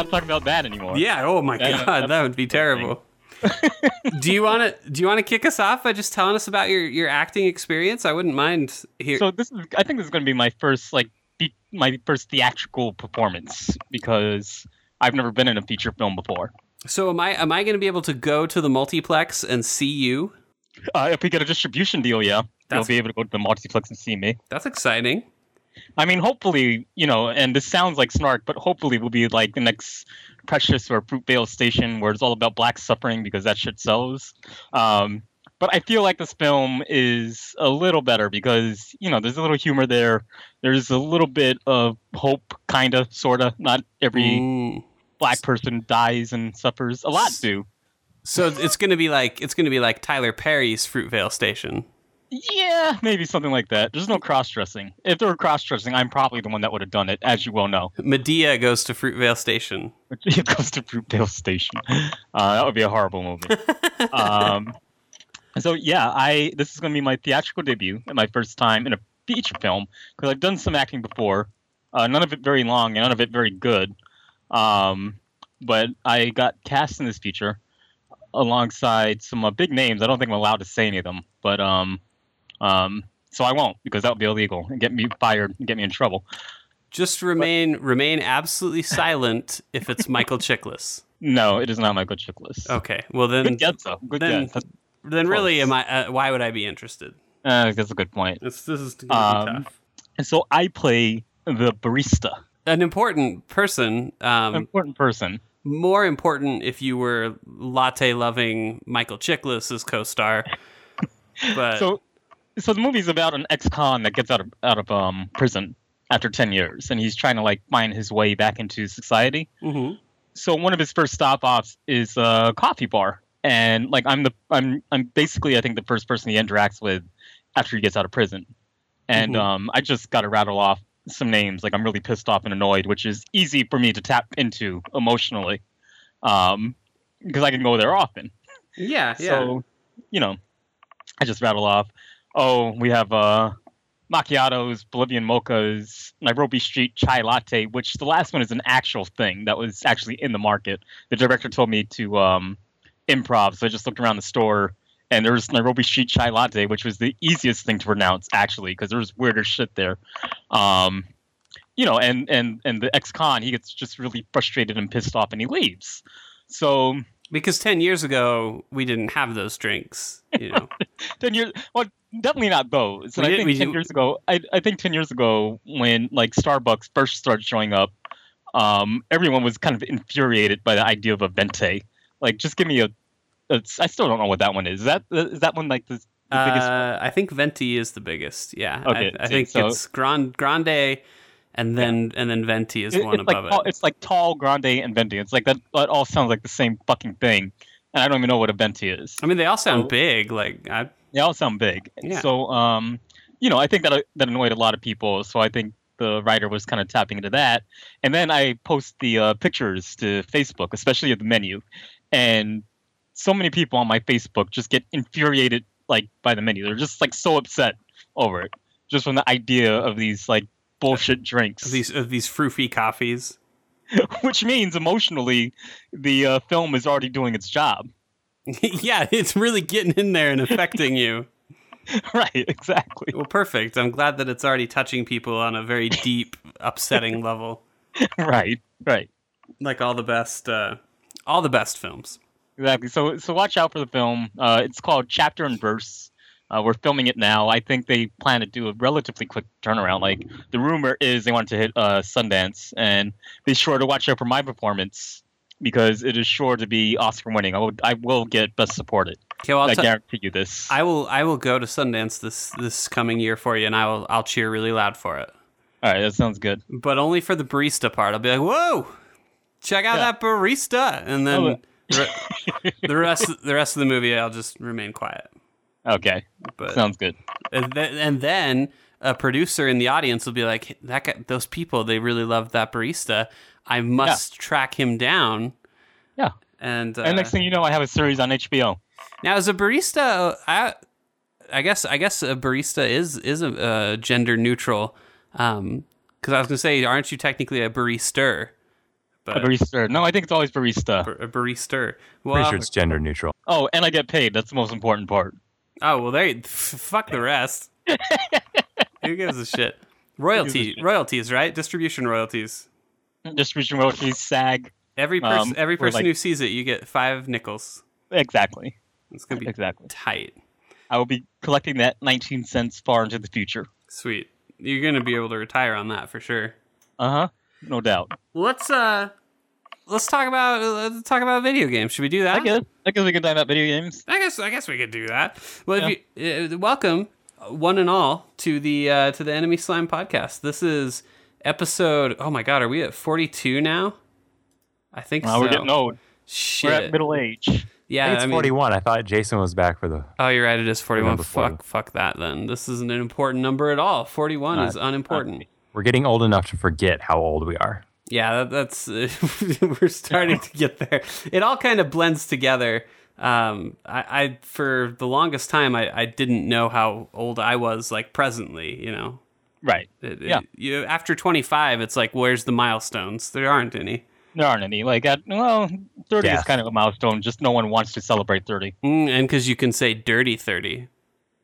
let's not talk about that anymore. Yeah. Oh my That- god, that would be terrible. do you want to? Do you want to kick us off by just telling us about your your acting experience? I wouldn't mind here. So this is, I think this is going to be my first like be, my first theatrical performance because I've never been in a feature film before. So am I? Am I going to be able to go to the multiplex and see you? Uh, if we get a distribution deal, yeah, That's- you'll be able to go to the multiplex and see me. That's exciting. I mean, hopefully, you know, and this sounds like snark, but hopefully we'll be like the next Precious or Fruitvale station where it's all about black suffering because that shit sells. Um, but I feel like this film is a little better because, you know, there's a little humor there. There's a little bit of hope, kind of, sort of. Not every Mm. black person dies and suffers. A lot do. So it's going to be like it's going to be like Tyler Perry's Fruitvale Station. Yeah, maybe something like that. There's no cross dressing. If there were cross dressing, I'm probably the one that would have done it, as you well know. Madea goes to Fruitvale Station. It goes to Fruitvale Station. Uh, that would be a horrible movie. um, so yeah, I this is going to be my theatrical debut and my first time in a feature film because I've done some acting before. Uh, none of it very long and none of it very good. Um, but I got cast in this feature alongside some uh, big names. I don't think I'm allowed to say any of them, but um, um, so I won't because that would be illegal and get me fired and get me in trouble. Just remain remain absolutely silent if it's Michael Chiklis. No, it is not Michael Chiklis. Okay. Well then Good guess though. Good then- guess. That's, then really am I uh, why would I be interested? uh, that's a good point. This this is going to be Um, tough. And so I play the barista, An important person um, important person. more important if you were latte loving Michael Chiklis as co-star. But So, so the movie's about an ex-con that gets out of out of um, prison after ten years, and he's trying to like find his way back into society. Mhm. So one of his first stop offs is a coffee bar, and like I'm the I'm I'm basically I think the first person he interacts with after he gets out of prison, and Mhm. um, I just got to rattle off some names. Like I'm really pissed off and annoyed, which is easy for me to tap into emotionally, um, because I can go there often. yeah, yeah. So, you know, I just rattle off. Oh, we have uh, macchiatos, Bolivian mochas, Nairobi Street chai latte, which the last one is an actual thing that was actually in the market. The director told me to um, improv, so I just looked around the store. And there was Nairobi Street Chai Latte, which was the easiest thing to pronounce, actually, because there was weirder shit there. Um, you know, and and and the ex-con, he gets just really frustrated and pissed off, and he leaves. So because 10 years ago we didn't have those drinks, you know. ten years well definitely not those and We i think we 10 did- years ago I, I think 10 years ago when like starbucks first started showing up um, everyone was kind of infuriated by the idea of a venti like just give me a, a i still don't know what that one is is that is that one like the, the biggest Uh, I think Venti is the biggest. Yeah. Okay, I, I think so- it's Grand Grande and then and then Venti is It- one like above tall, it. it's like tall grande and venti it's like that that all sounds like the same fucking thing and i don't even know what a venti is I mean, they all sound so- big. Like I, They all sound big. Yeah. So, um, you know, I think that that annoyed a lot of people. So I think the writer was kind of tapping into that. And then I post the uh, pictures to Facebook, especially of the menu, and so many people on my Facebook just get infuriated like by the menu. They're just like so upset over it, just from the idea of these like bullshit drinks. of these of these froofy coffees. which means emotionally, the uh, film is already doing its job. yeah, it's really getting in there and affecting you. right? Exactly. Well, perfect. I'm glad that it's already touching people on a very deep, upsetting level, right. Right. like all the best, uh, all the best films. Exactly. So so watch out for the film. Uh, it's called Chapter and Verse. Uh, we're filming it now. I think they plan to do a relatively quick turnaround. Like the rumor is they want to hit uh, Sundance, and be sure to watch out for my performance because it is sure to be Oscar winning. I will I will get Best Supported. Okay, well, I'll I t- guarantee you this. I will. I will go to Sundance this this coming year for you, and I will. I'll cheer really loud for it, All right, that sounds good. but only for the barista part. I'll be like, "Whoa, check out Yeah. that barista," and then Oh, the, re- the rest the rest of the movie, I'll just remain quiet. Okay, But sounds good. and then, and then a producer in the audience will be like, "That guy, those people, they really love that barista. I must track him down." Yeah. And, uh, and next thing you know, I have a series on HBO. now, as a barista, I, I guess I guess a barista is is a uh, gender neutral. Um, because I was gonna say, aren't you technically a barista? But A barista. No, I think it's always barista. a barista. Well, Pretty sure it's gender neutral. Oh, and I get paid. That's the most important part. Oh well, there. You, f- fuck the rest. Who gives a shit? Royalty, shit? royalties, right? Distribution royalties. Distribution royalties, SAG. Every person, Um, every person like- who sees it, you get five nickels. Exactly. It's gonna be Exactly. tight. I will be collecting that 19 cents far into the future. Sweet. You're gonna be able to retire on that for sure. Uh huh. No doubt. Let's uh, let's talk about let's talk about video games. Should we do that? I guess. I guess we can talk about video games. I guess I guess we could do that. Well, if you, uh, welcome uh, one and all to the uh, to the Enemy Slime podcast. This is episode. Oh my god, are we at forty two now? I think Uh, so. we're getting old. Shit. We're at middle age. yeah, I think it's I mean, 41. I thought Jason was back for the. oh, you're right. It is forty one. Number 40. Fuck, fuck that. Then this isn't an important number at all. Forty one Not- is unimportant. We're getting old enough to forget how old we are. Yeah, that, that's we're starting to get there. It all kind of blends together. Um, I, I for the longest time I, I didn't know how old I was like presently. You know, Right. It- it- Yeah. you after twenty five, it's like where's the milestones? There aren't any. There aren't any. Like, at, well, 30 is kind of a milestone. Just no one wants to celebrate 30. Mm, and because you can say dirty thirty,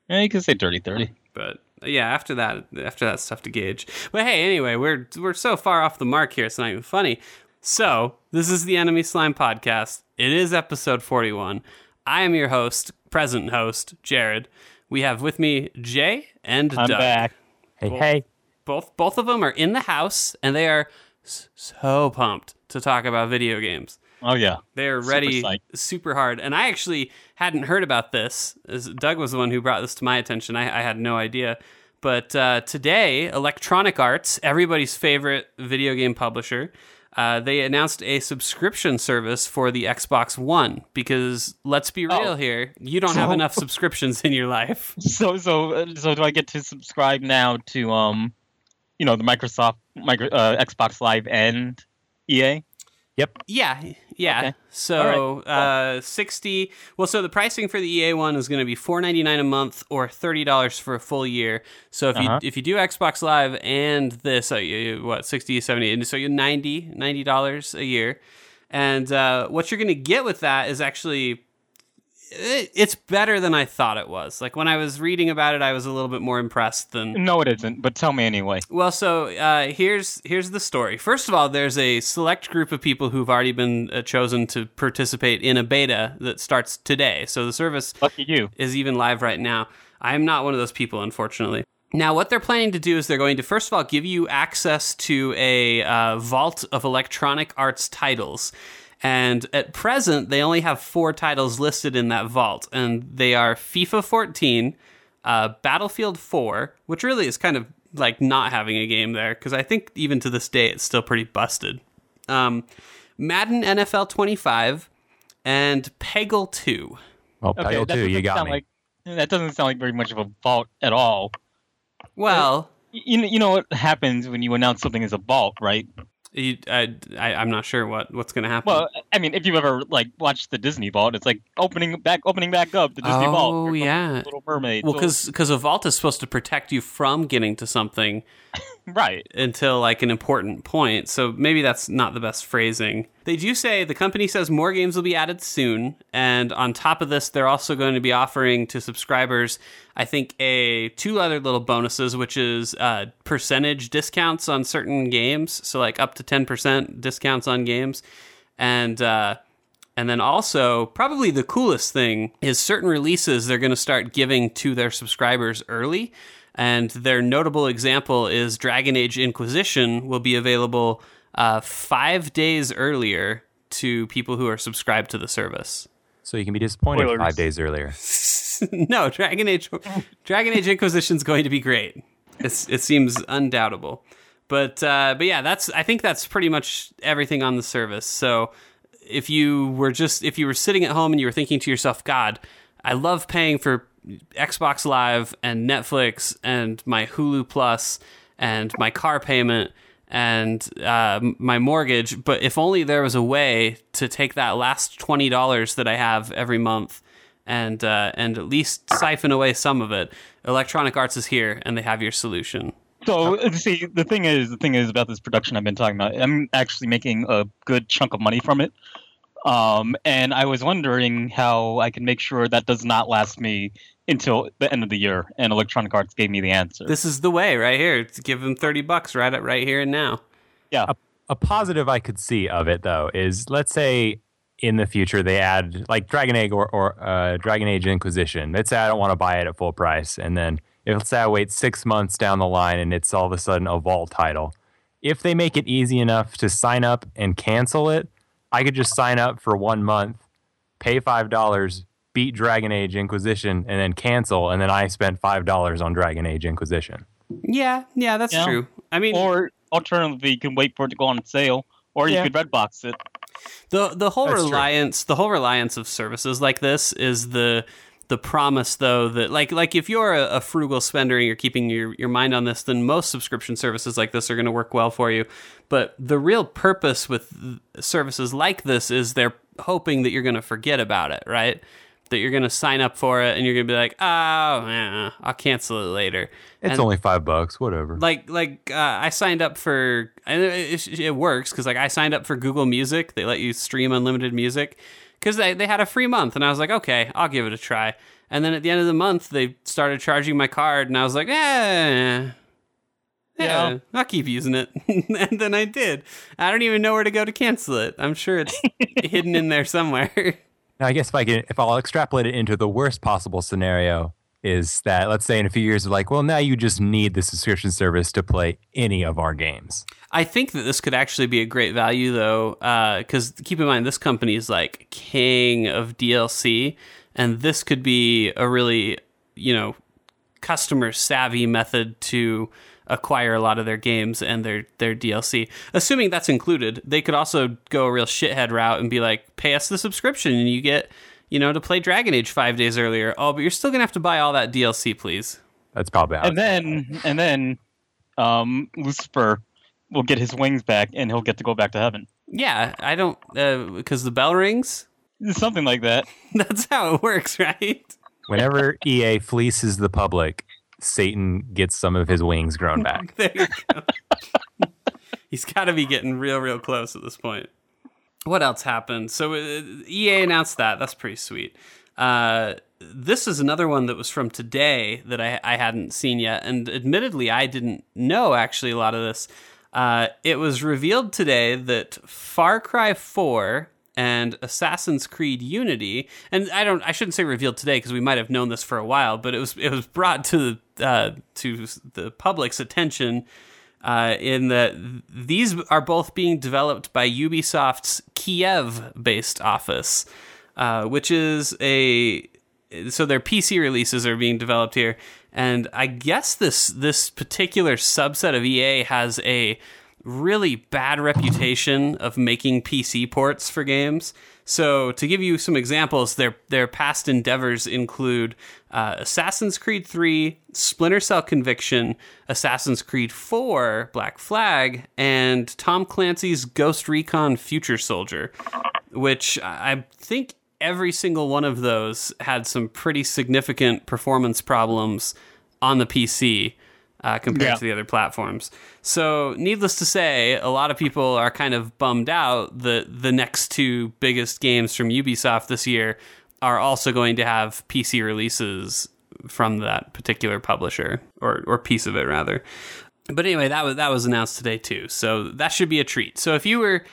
Yeah, you can say dirty 30. but yeah, after that, after that stuff to gauge. But hey, anyway, we're we're so far off the mark here, it's not even funny. So this is the Enemy Slime podcast. It is episode forty one. I am your host, present host, Jared. We have with me Jay and I'm Doug. back. Hey, hey. Both both of them are in the house, and they are so pumped to talk about video games. Oh, yeah. They're ready psyched. super hard. And I actually hadn't heard about this. Doug was the one who brought this to my attention. I, I had no idea. But uh, today, Electronic Arts, everybody's favorite video game publisher, uh, they announced a subscription service for the Xbox One. Because let's be real Oh. here, you don't have enough subscriptions in your life. So, so, so do I get to subscribe now to, um, you know, the Microsoft, micro, uh, Xbox Live and E EA? Yeah, yeah. Okay. So uh, sixty. Well, so the pricing for the EA one is going to be four ninety nine a month or thirty dollars for a full year. So if Uh-huh. you if you do Xbox Live and this, uh, you, what 60 70 and so you 90 90 dollars a year, and uh, what you're going to get with that is actually. It- It's better than I thought it was. Like when I was reading about it, I was a little bit more impressed than No, it isn't. But tell me anyway. well, so uh, here's here's the story. First of all, there's a select group of people who've already been uh, chosen to participate in a beta that starts today. So the service Lucky you. is even live right now. I am not one of those people, unfortunately. Now, what they're planning to do is they're going to first of all give you access to a uh, vault of Electronic Arts titles. And at present, they only have four titles listed in that vault, and they are FIFA 14, uh, Battlefield 4, which really is kind of like not having a game there, because I think even to this day it's still pretty busted. Um, Madden NFL 25, and Peggle 2. Well, Okay, Peggle that 2, you doesn't got sound me. Like, that doesn't sound like very much of a vault at all. Well, You you know what happens when you announce something as a vault, right? You, I, I, I'm not sure what, what's going to happen. Well, I mean, if you've ever like watched the Disney Vault, it's like opening back, opening back up the Disney Vault. oh yeah. Little Mermaid. Well, So- because a vault is supposed to protect you from getting to something right. until like an important point. So maybe that's not the best phrasing. They do say the company says more games will be added soon, and on top of this, they're also going to be offering to subscribers, I think, a two other little bonuses, which is uh, percentage discounts on certain games, so like up to ten percent discounts on games, and. Uh, and then also, probably the coolest thing is certain releases they're going to start giving to their subscribers early. And their notable example is Dragon Age Inquisition will be available uh, five days earlier to people who are subscribed to the service. So you can be disappointed Spoilers. five days earlier. no, Dragon Age Dragon Age Inquisition is going to be great. It's, it seems undoubtable. But uh, but yeah, that's I think that's pretty much everything on the service. So if you were just if you were sitting at home and you were thinking to yourself, God, I love paying for Xbox Live and Netflix and my Hulu Plus and my car payment and uh, my mortgage, but if only there was a way to take that last twenty dollars that I have every month and uh, and at least siphon away some of it. Electronic Arts is here, and they have your solution. So see, the thing is, the thing is about this production I've been talking about. I'm actually making a good chunk of money from it, um, and I was wondering how I can make sure that does not last me until the end of the year. And Electronic Arts gave me the answer. This is the way right here. To give them thirty bucks right at right here and now. yeah, A positive I could see of it though is let's say in the future they add like Dragon Age or, or uh, Dragon Age Inquisition. Let's say I don't want to buy it at full price, and then if let's say I wait six months down the line and it's all of a sudden a vault title. If they make it easy enough to sign up and cancel it, I could just sign up for one month, pay five dollars, beat Dragon Age Inquisition, and then cancel, and then I spent five dollars on Dragon Age Inquisition. Yeah, yeah, that's Yeah. true. I mean, or alternatively, you can wait for it to go on sale, or you Yeah. could redbox it. The the whole That's true. reliance the whole reliance of services like this is the the promise though that like like if you're a, a frugal spender and you're keeping your, your mind on this then most subscription services like this are going to work well for you but the real purpose with services like this is they're hoping that you're going to forget about it right that you're going to sign up for it and you're going to be like oh i'll cancel it later It's And- only five bucks, whatever. like like uh, I signed up for and it, it, it works because like I signed up for Google Music. They let you stream unlimited music because they they had a free month, and I was like, okay, I'll give it a try. And then at the end of the month, they started charging my card, and I was like, eh. Yeah, Yeah. I'll keep using it. and then I did. I don't even know where to go to cancel it. I'm sure it's hidden in there somewhere. Now, I guess if I can, if I'll extrapolate it into the worst possible scenario, is that let's say in a few years, like, well, now you just need the subscription service to play any of our games. I think that this could actually be a great value, though, uh, because keep in mind this company is like king of DLC, and this could be a really, you know, customer savvy method to acquire a lot of their games and their their DLC. Assuming that's included, they could also go a real shithead route and be like, pay us the subscription, and you get, you know, to play Dragon Age five days earlier. Oh, but you're still gonna have to buy all that DLC, please. That's probably how. and then and then um, Lucifer will get his wings back, and he'll get to go back to heaven. Yeah, I don't because the bell rings. Something like that. That's how it works, right? Whenever EA fleeces the public, Satan gets some of his wings grown back. There you go. He's got to be getting real, real close at this point. What else happened? So uh, EA announced that. That's pretty sweet. Uh, this is another one that was from today that I, I hadn't seen yet, and admittedly, I didn't know actually a lot of this. Uh, it was revealed today that Far Cry 4 and Assassin's Creed Unity, and I don't, I shouldn't say revealed today because we might have known this for a while, but it was it was brought to uh, to the public's attention uh, in that these are both being developed by Ubisoft's Kiev-based office, uh, which is a so their PC releases are being developed here, and I guess this this particular subset of EA has a really bad reputation of making PC ports for games. So to give you some examples, their their past endeavors include uh, Assassin's Creed 3, Splinter Cell Conviction, Assassin's Creed 4, Black Flag, and Tom Clancy's Ghost Recon Future Soldier, which I think every single one of those had some pretty significant performance problems on the PC uh, compared Yeah. to the other platforms. So, needless to say, a lot of people are kind of bummed out that the next two biggest games from Ubisoft this year are also going to have PC releases from that particular publisher or or piece of it rather. But anyway, that was that was announced today too. So that should be a treat. So if you were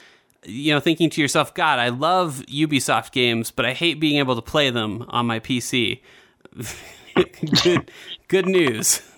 you know thinking to yourself, god, I love Ubisoft games, but I hate being able to play them on my PC. good good news.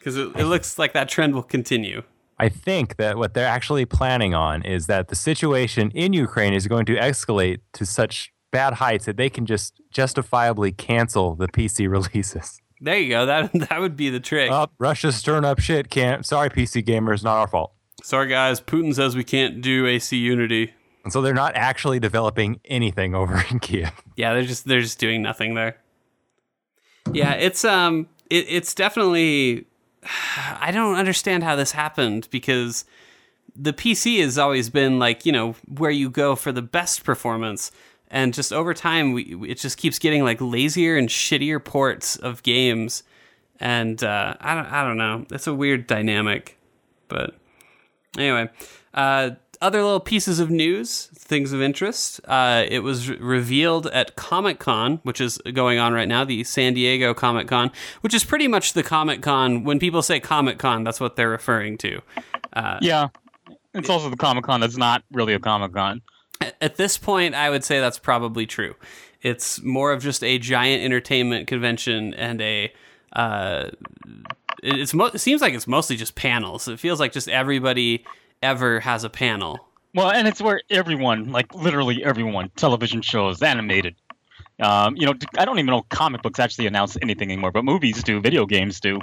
Cuz it, it looks like that trend will continue. I think that what they're actually planning on is that the situation in Ukraine is going to escalate to such bad heights that they can just justifiably cancel the PC releases. There you go. That that would be the trick. Oh, Russia's stirring up shit. Can't. Sorry, PC gamers, not our fault. Sorry guys, Putin says we can't do AC Unity. And so they're not actually developing anything over in Kiev. Yeah, they're just they're just doing nothing there. Yeah, it's um it, it's definitely I don't understand how this happened because the PC has always been like, you know, where you go for the best performance and just over time we it just keeps getting like lazier and shittier ports of games and uh, I don't I don't know. It's a weird dynamic, but anyway. Uh, other little pieces of news, things of interest. Uh, it was re- revealed at Comic Con, which is going on right now, the San Diego Comic Con, which is pretty much the Comic Con. When people say Comic Con, that's what they're referring to. Yeah, it's also the Comic Con that's not really a Comic Con. At this point, I would say that's probably true. It's more of just a giant entertainment convention and a. Uh, it- it's mo- it seems like it's mostly just panels. It feels like just everybody ever has a panel. Well, and it's where everyone, like literally everyone, television shows, animated. Um, you know, I don't even know comic books actually announce anything anymore, but movies do, video games do.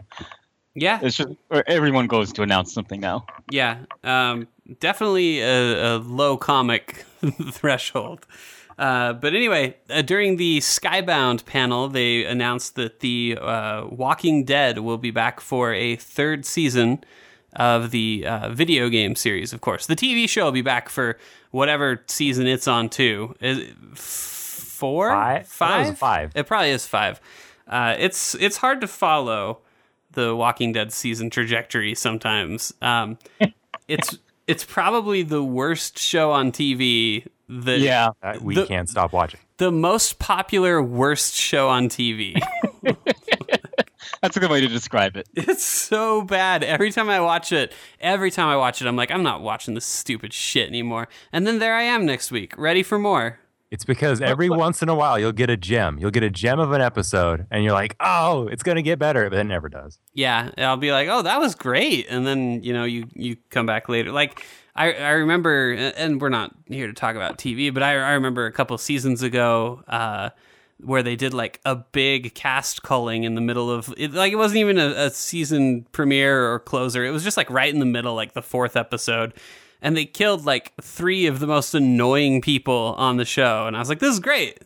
Yeah, It's just where everyone goes to announce something now. Yeah, um, definitely a, a low comic threshold. Uh, but anyway, uh, during the Skybound panel, they announced that the uh, Walking Dead will be back for a third season of the uh, video game series. Of course, the TV show will be back for whatever season it's on too. Is it four, Five? I thought it was five. It probably is five. Uh, it's it's hard to follow the Walking Dead season trajectory sometimes. Um, it's it's probably the worst show on TV. The Yeah, Uh, we The- can't stop watching. the most popular worst show on TV. that's a good way to describe it. it's so bad. Every time I watch it, every time I watch it, I'm like, I'm not watching this stupid shit anymore. And then there I am next week, ready for more. It's because every once in a while you'll get a gem. You'll get a gem of an episode, and you're like, "Oh, it's gonna get better," but it never does. Yeah, I'll be like, "Oh, that was great," and then you know, you you come back later. Like I I remember, and we're not here to talk about TV, but I I remember a couple seasons ago. Uh, where they did like a big cast culling in the middle of it, like it wasn't even a, a season premiere or closer. It was just like right in the middle, like the fourth episode, and they killed like three of the most annoying people on the show. And I was like, "This is great.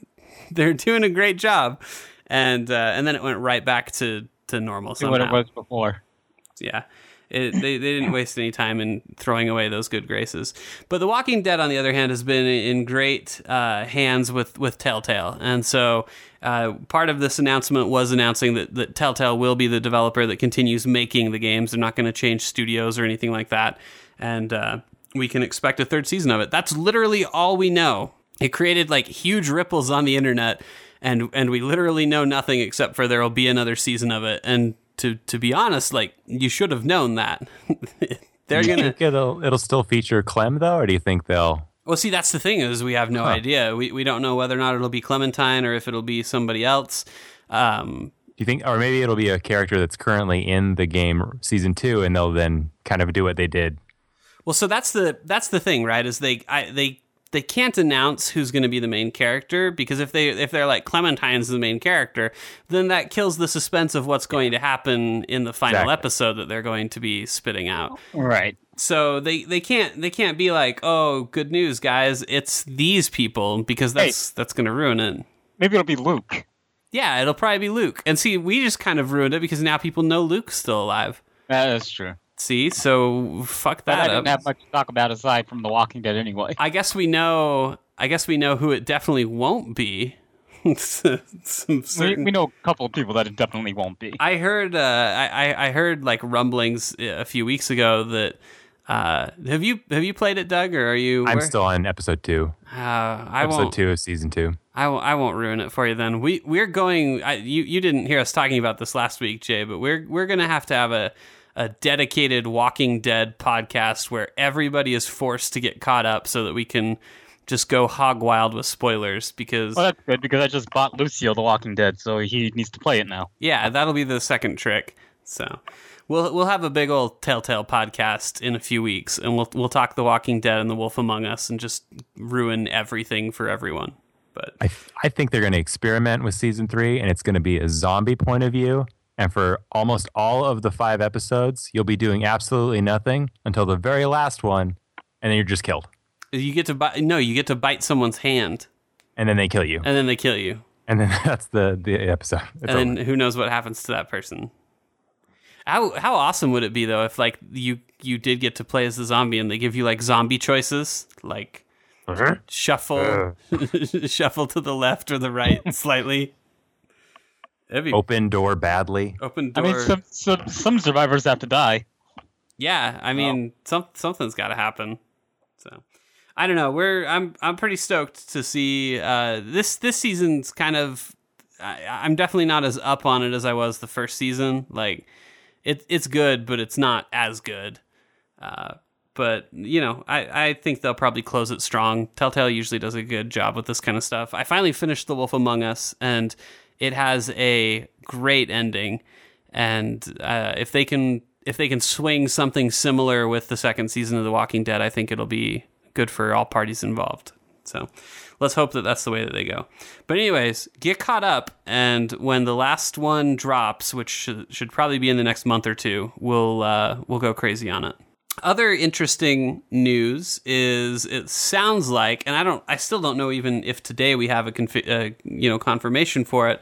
They're doing a great job." And uh, and then it went right back to to normal. See what it was before. yeah. It, they, they didn't waste any time in throwing away those good graces. But The Walking Dead, on the other hand, has been in great uh, hands with, with Telltale. And so uh, part of this announcement was announcing that, that Telltale will be the developer that continues making the games. They're not going to change studios or anything like that. And uh, we can expect a third season of it. That's literally all we know. It created like huge ripples on the internet. And, and we literally know nothing except for there will be another season of it. And to to be honest, like you should have known that. They're gonna. it'll it'll still feature Clem though, or do you think they'll? Well, see, that's the thing is we have no idea. We we don't know whether or not it'll be Clementine or if it'll be somebody else. Um, Do you think, or maybe it'll be a character that's currently in the game season two, and they'll then kind of do what they did. well, so that's the that's the thing, right? Is they I, they they can't announce who's going to be the main character because if they if they're like Clementine's the main character, then that kills the suspense of what's going to happen in the final Exactly. episode that they're going to be spitting out. Right. So they, they can't they can't be like, oh, good news, guys, it's these people because that's that's going to ruin it. Maybe it'll be Luke. Yeah, it'll probably be Luke. And see, we just kind of ruined it because now people know Luke's still alive. That is true. See, so fuck But I that didn't up. have much to talk about aside from The Walking Dead anyway. I guess we know. I guess we know who it definitely won't be. Some We, certain- we know a couple of people that it definitely won't be. I heard. Uh, I I I heard like rumblings a few weeks ago that. Uh, have you have you played it, Doug, or are you? I'm where- still on episode two, Uh, I episode won't. two of season two. I I won't ruin it for you then. We we're going. I, you you didn't hear us talking about this last week, Jay, but we're we're gonna have to have a a dedicated Walking Dead podcast where everybody is forced to get caught up so that we can just go hog wild with spoilers because Well, that's good because I just bought Lucio The Walking Dead, so he needs to play it now. yeah, that'll be the second trick. So we'll we'll have a big old Telltale podcast in a few weeks, and we'll we'll talk The Walking Dead and The Wolf Among Us, and just ruin everything for everyone. But I th- I think they're going to experiment with season three, and it's going to be a zombie point of view. And for almost all of the five episodes, you'll be doing absolutely nothing until the very last one, and then you're just killed, you get to bite. No, you get to bite someone's hand, and then they kill you, and then they kill you. and then that's the the episode. It's and over. then who knows what happens to that person. How how awesome would it be though if like you you did get to play as the zombie and they give you like zombie choices like uh-huh. shuffle uh. shuffle to the left or the right slightly. That'd be Open door badly. open door. I mean, some, some some survivors have to die. Yeah, I mean, some something's got to happen. So, I don't know. We're I'm I'm pretty stoked to see uh, this this season's kind of. I, I'm definitely not as up on it as I was the first season. Like, it it's good, but it's not as good. Uh, but you know, I I think they'll probably close it strong. Telltale usually does a good job with this kind of stuff. I finally finished The Wolf Among Us, and it has a great ending. And uh, if they can if they can swing something similar with the second season of The Walking Dead, I think it'll be good for all parties involved. So let's hope that that's the way that they go. But anyways, get caught up, and when the last one drops, which should, should probably be in the next month or two, we'll uh, we'll go crazy on it. Other interesting news is it sounds like, and I don't, I still don't know even if today we have a confi- uh, you know confirmation for it.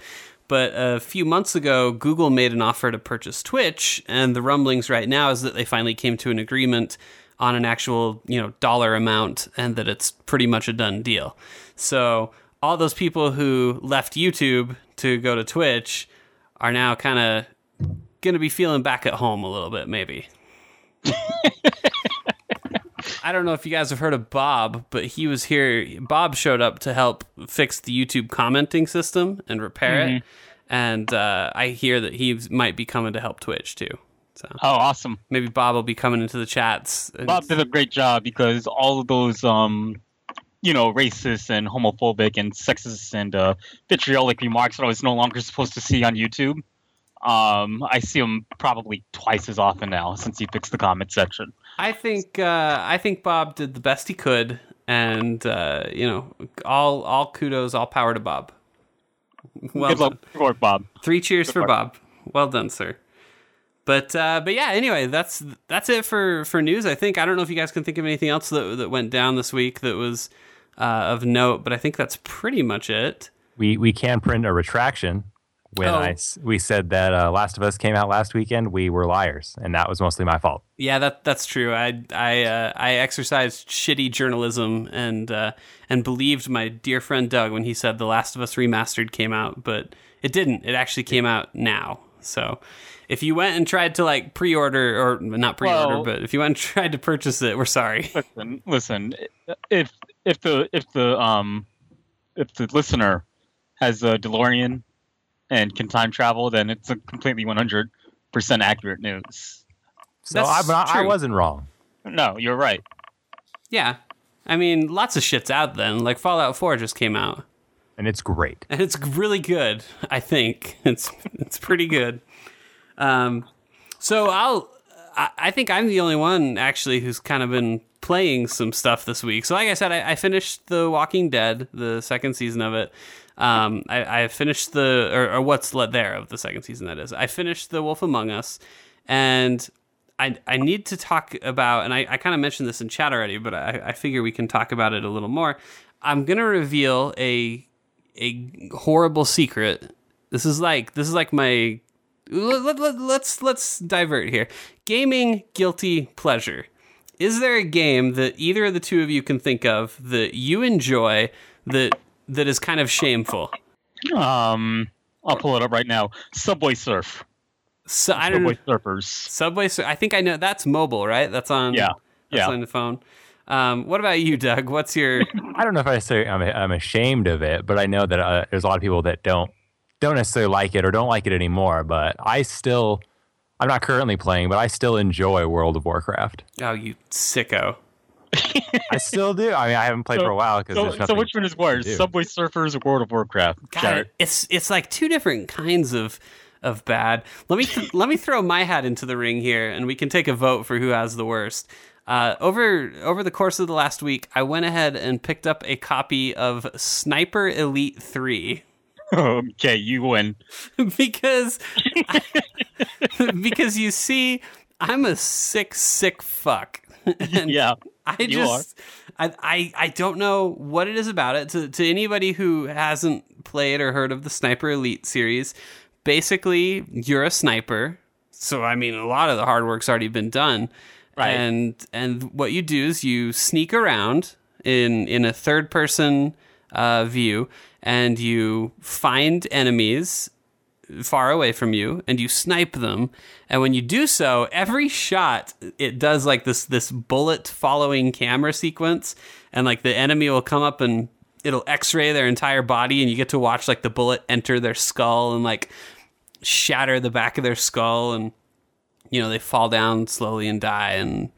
But a few months ago, Google made an offer to purchase Twitch, and the rumblings right now is that they finally came to an agreement on an actual, you know, dollar amount, and that it's pretty much a done deal. So all those people who left YouTube to go to Twitch are now kind of going to be feeling back at home a little bit, maybe. I don't know if you guys have heard of Bob, but he was here. Bob showed up to help fix the YouTube commenting system and repair it. And uh, I hear that he might be coming to help Twitch too. So Oh, awesome! maybe Bob will be coming into the chats. Bob did a great job because all of those, um, you know, racist and homophobic and sexist and uh, vitriolic remarks that I was no longer supposed to see on YouTube. Um, I see them probably twice as often now since he fixed the comment section. I think uh, I think Bob did the best he could, and uh, you know, all all kudos, all power to Bob. Well Good done. luck, good work, Bob. Three cheers for work. Bob. Well done, sir. But uh, but yeah, anyway, that's that's it for for news. I think I don't know if you guys can think of anything else that that went down this week that was uh, of note, but I think that's pretty much it. We we can print a retraction. When Oh. I s we said that uh, Last of Us came out last weekend, we were liars, and that was mostly my fault. Yeah, that that's true. I I uh, I exercised shitty journalism and uh, and believed my dear friend Doug when he said The Last of Us remastered came out, but it didn't. It actually came out now. So if you went and tried to like pre-order or not pre-order, Well- but if you went and tried to purchase it, we're sorry. Listen, listen. If if the if the um if the listener has a DeLorean and can time travel, then it's a completely one hundred percent accurate news. So That's I, I, I wasn't wrong. No, you're right. Yeah. I mean, lots of shit's out then. Like Fallout 4 just came out. and it's great. and it's really good. I think it's it's pretty good. Um, so I'll I, I think I'm the only one actually who's kind of been playing some stuff this week. So like I said, I, I finished The Walking Dead, the second season of it. Um, I, I finished the or, or what's left there of the second season. That is, I finished The Wolf Among Us, and I, I need to talk about, and I, I kind of mentioned this in chat already, but I, I figure we can talk about it a little more. I'm gonna reveal a a horrible secret. This is like this is like my let, let, let, let's let's divert here. Gaming guilty pleasure. Is there a game that either of the two of you can think of that you enjoy that that is kind of shameful? Um, I'll pull it up right now. Subway Surf. So I don't know. Subway Surfers. Subway. Sur- I think I know that's mobile, right? That's on. Yeah, That's yeah. on the phone. Um, what about you, Doug? What's your? I don't know if I say I'm, I'm ashamed of it, but I know that uh, there's a lot of people that don't don't necessarily like it or don't like it anymore. But I still, I'm not currently playing, but I still enjoy World of Warcraft. oh, you sicko! I still do. I mean, I haven't played So- for a while because So, so which one is worse. Subway Surfers or World of Warcraft? God, Jared? it's it's like two different kinds of of bad. Let me th- let me throw my hat into the ring here, and we can take a vote for who has the worst. Uh, over over the course of the last week, I went ahead and picked up a copy of Sniper Elite Three okay, you win. because because you see, I'm a sick sick fuck. And Yeah, I just I, I I don't know what it is about it. To to anybody who hasn't played or heard of the Sniper Elite series, basically you're a sniper. So I mean a lot of the hard work's already been done. Right. And and what you do is you sneak around in in a third person uh, view and you find enemies far away from you and you snipe them. And when you do so, every shot it does like this this bullet following camera sequence and like the enemy will come up and it'll x-ray their entire body and you get to watch like the bullet enter their skull and like shatter the back of their skull and you know they fall down slowly and die and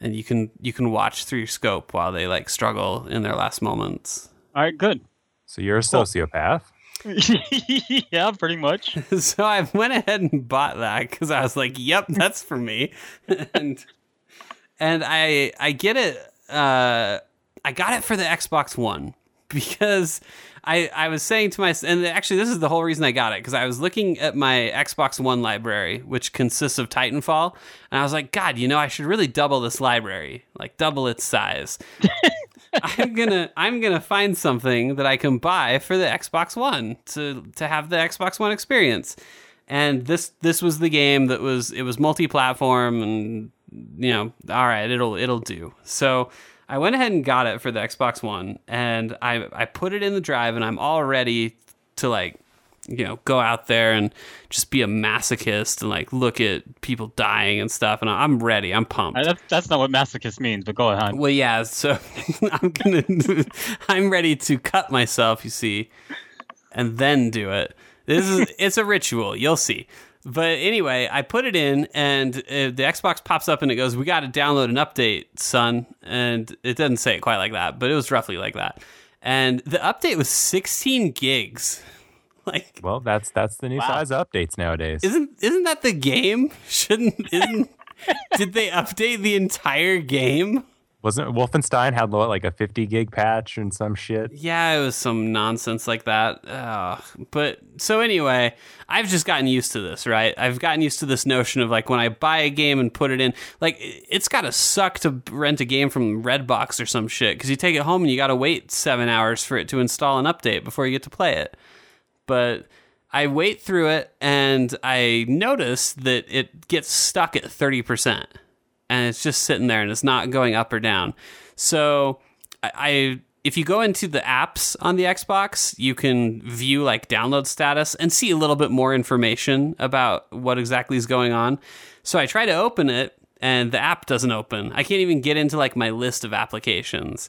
and you can you can watch through your scope while they like struggle in their last moments. All right, good. So you're a sociopath. yeah, pretty much. so I went ahead and bought that because I was like, "Yep, that's for me," and and I I get it. Uh, I got it for the Xbox One because I I was saying to myself, and actually this is the whole reason I got it because I was looking at my Xbox One library, which consists of Titanfall, and I was like, God, you know, I should really double this library, like double its size. I'm gonna I'm gonna find something that I can buy for the Xbox One to to have the Xbox One experience. And this this was the game that was it was multi-platform and you know, all right, it'll it'll do. So I went ahead and got it for the Xbox One and I I put it in the drive and I'm all ready to like you know, go out there and just be a masochist and like look at people dying and stuff. And I'm ready. I'm pumped. That's, that's not what masochist means, but go ahead. Well, yeah. So I'm gonna, I'm ready to cut myself. You see, and then do it. This is it's a ritual. You'll see. But anyway, I put it in, and uh, the Xbox pops up, and it goes, "We got to download an update, son." And it doesn't say it quite like that, but it was roughly like that. And the update was 16 gigs. Like, Well, that's that's the new Wow. size updates nowadays. isn't isn't that the game? Shouldn't isn't? did they update the entire game? Wasn't Wolfenstein had like a 50 gig patch and some shit? Yeah, it was some nonsense like that. Ugh. But so anyway, I've just gotten used to this, right? I've gotten used to this notion of like when I buy a game and put it in, like it's got to suck to rent a game from Redbox or some shit because you take it home and you got to wait seven hours for it to install an update before you get to play it. But I wait through it and I notice that it gets stuck at 30% and it's just sitting there and it's not going up or down. So I, I if you go into the apps on the Xbox, you can view like download status and see a little bit more information about what exactly is going on. So I try to open it and the app doesn't open. I can't even get into like my list of applications.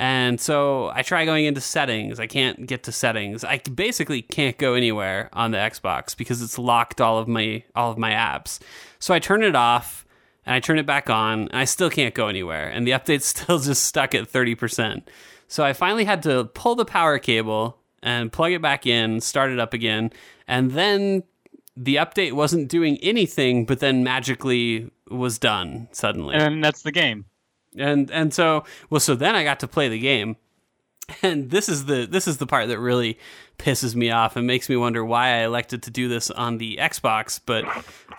And so I try going into settings. I can't get to settings. I basically can't go anywhere on the Xbox because it's locked all of my all of my apps. So I turn it off and I turn it back on and I still can't go anywhere. And the update's still just stuck at 30%. So I finally had to pull the power cable and plug it back in, start it up again, and then the update wasn't doing anything, but then magically was done suddenly And that's the game. And and so well so then i got to play the game. And this is the this is the part that really pisses me off and makes me wonder why i elected to do this on the xbox. But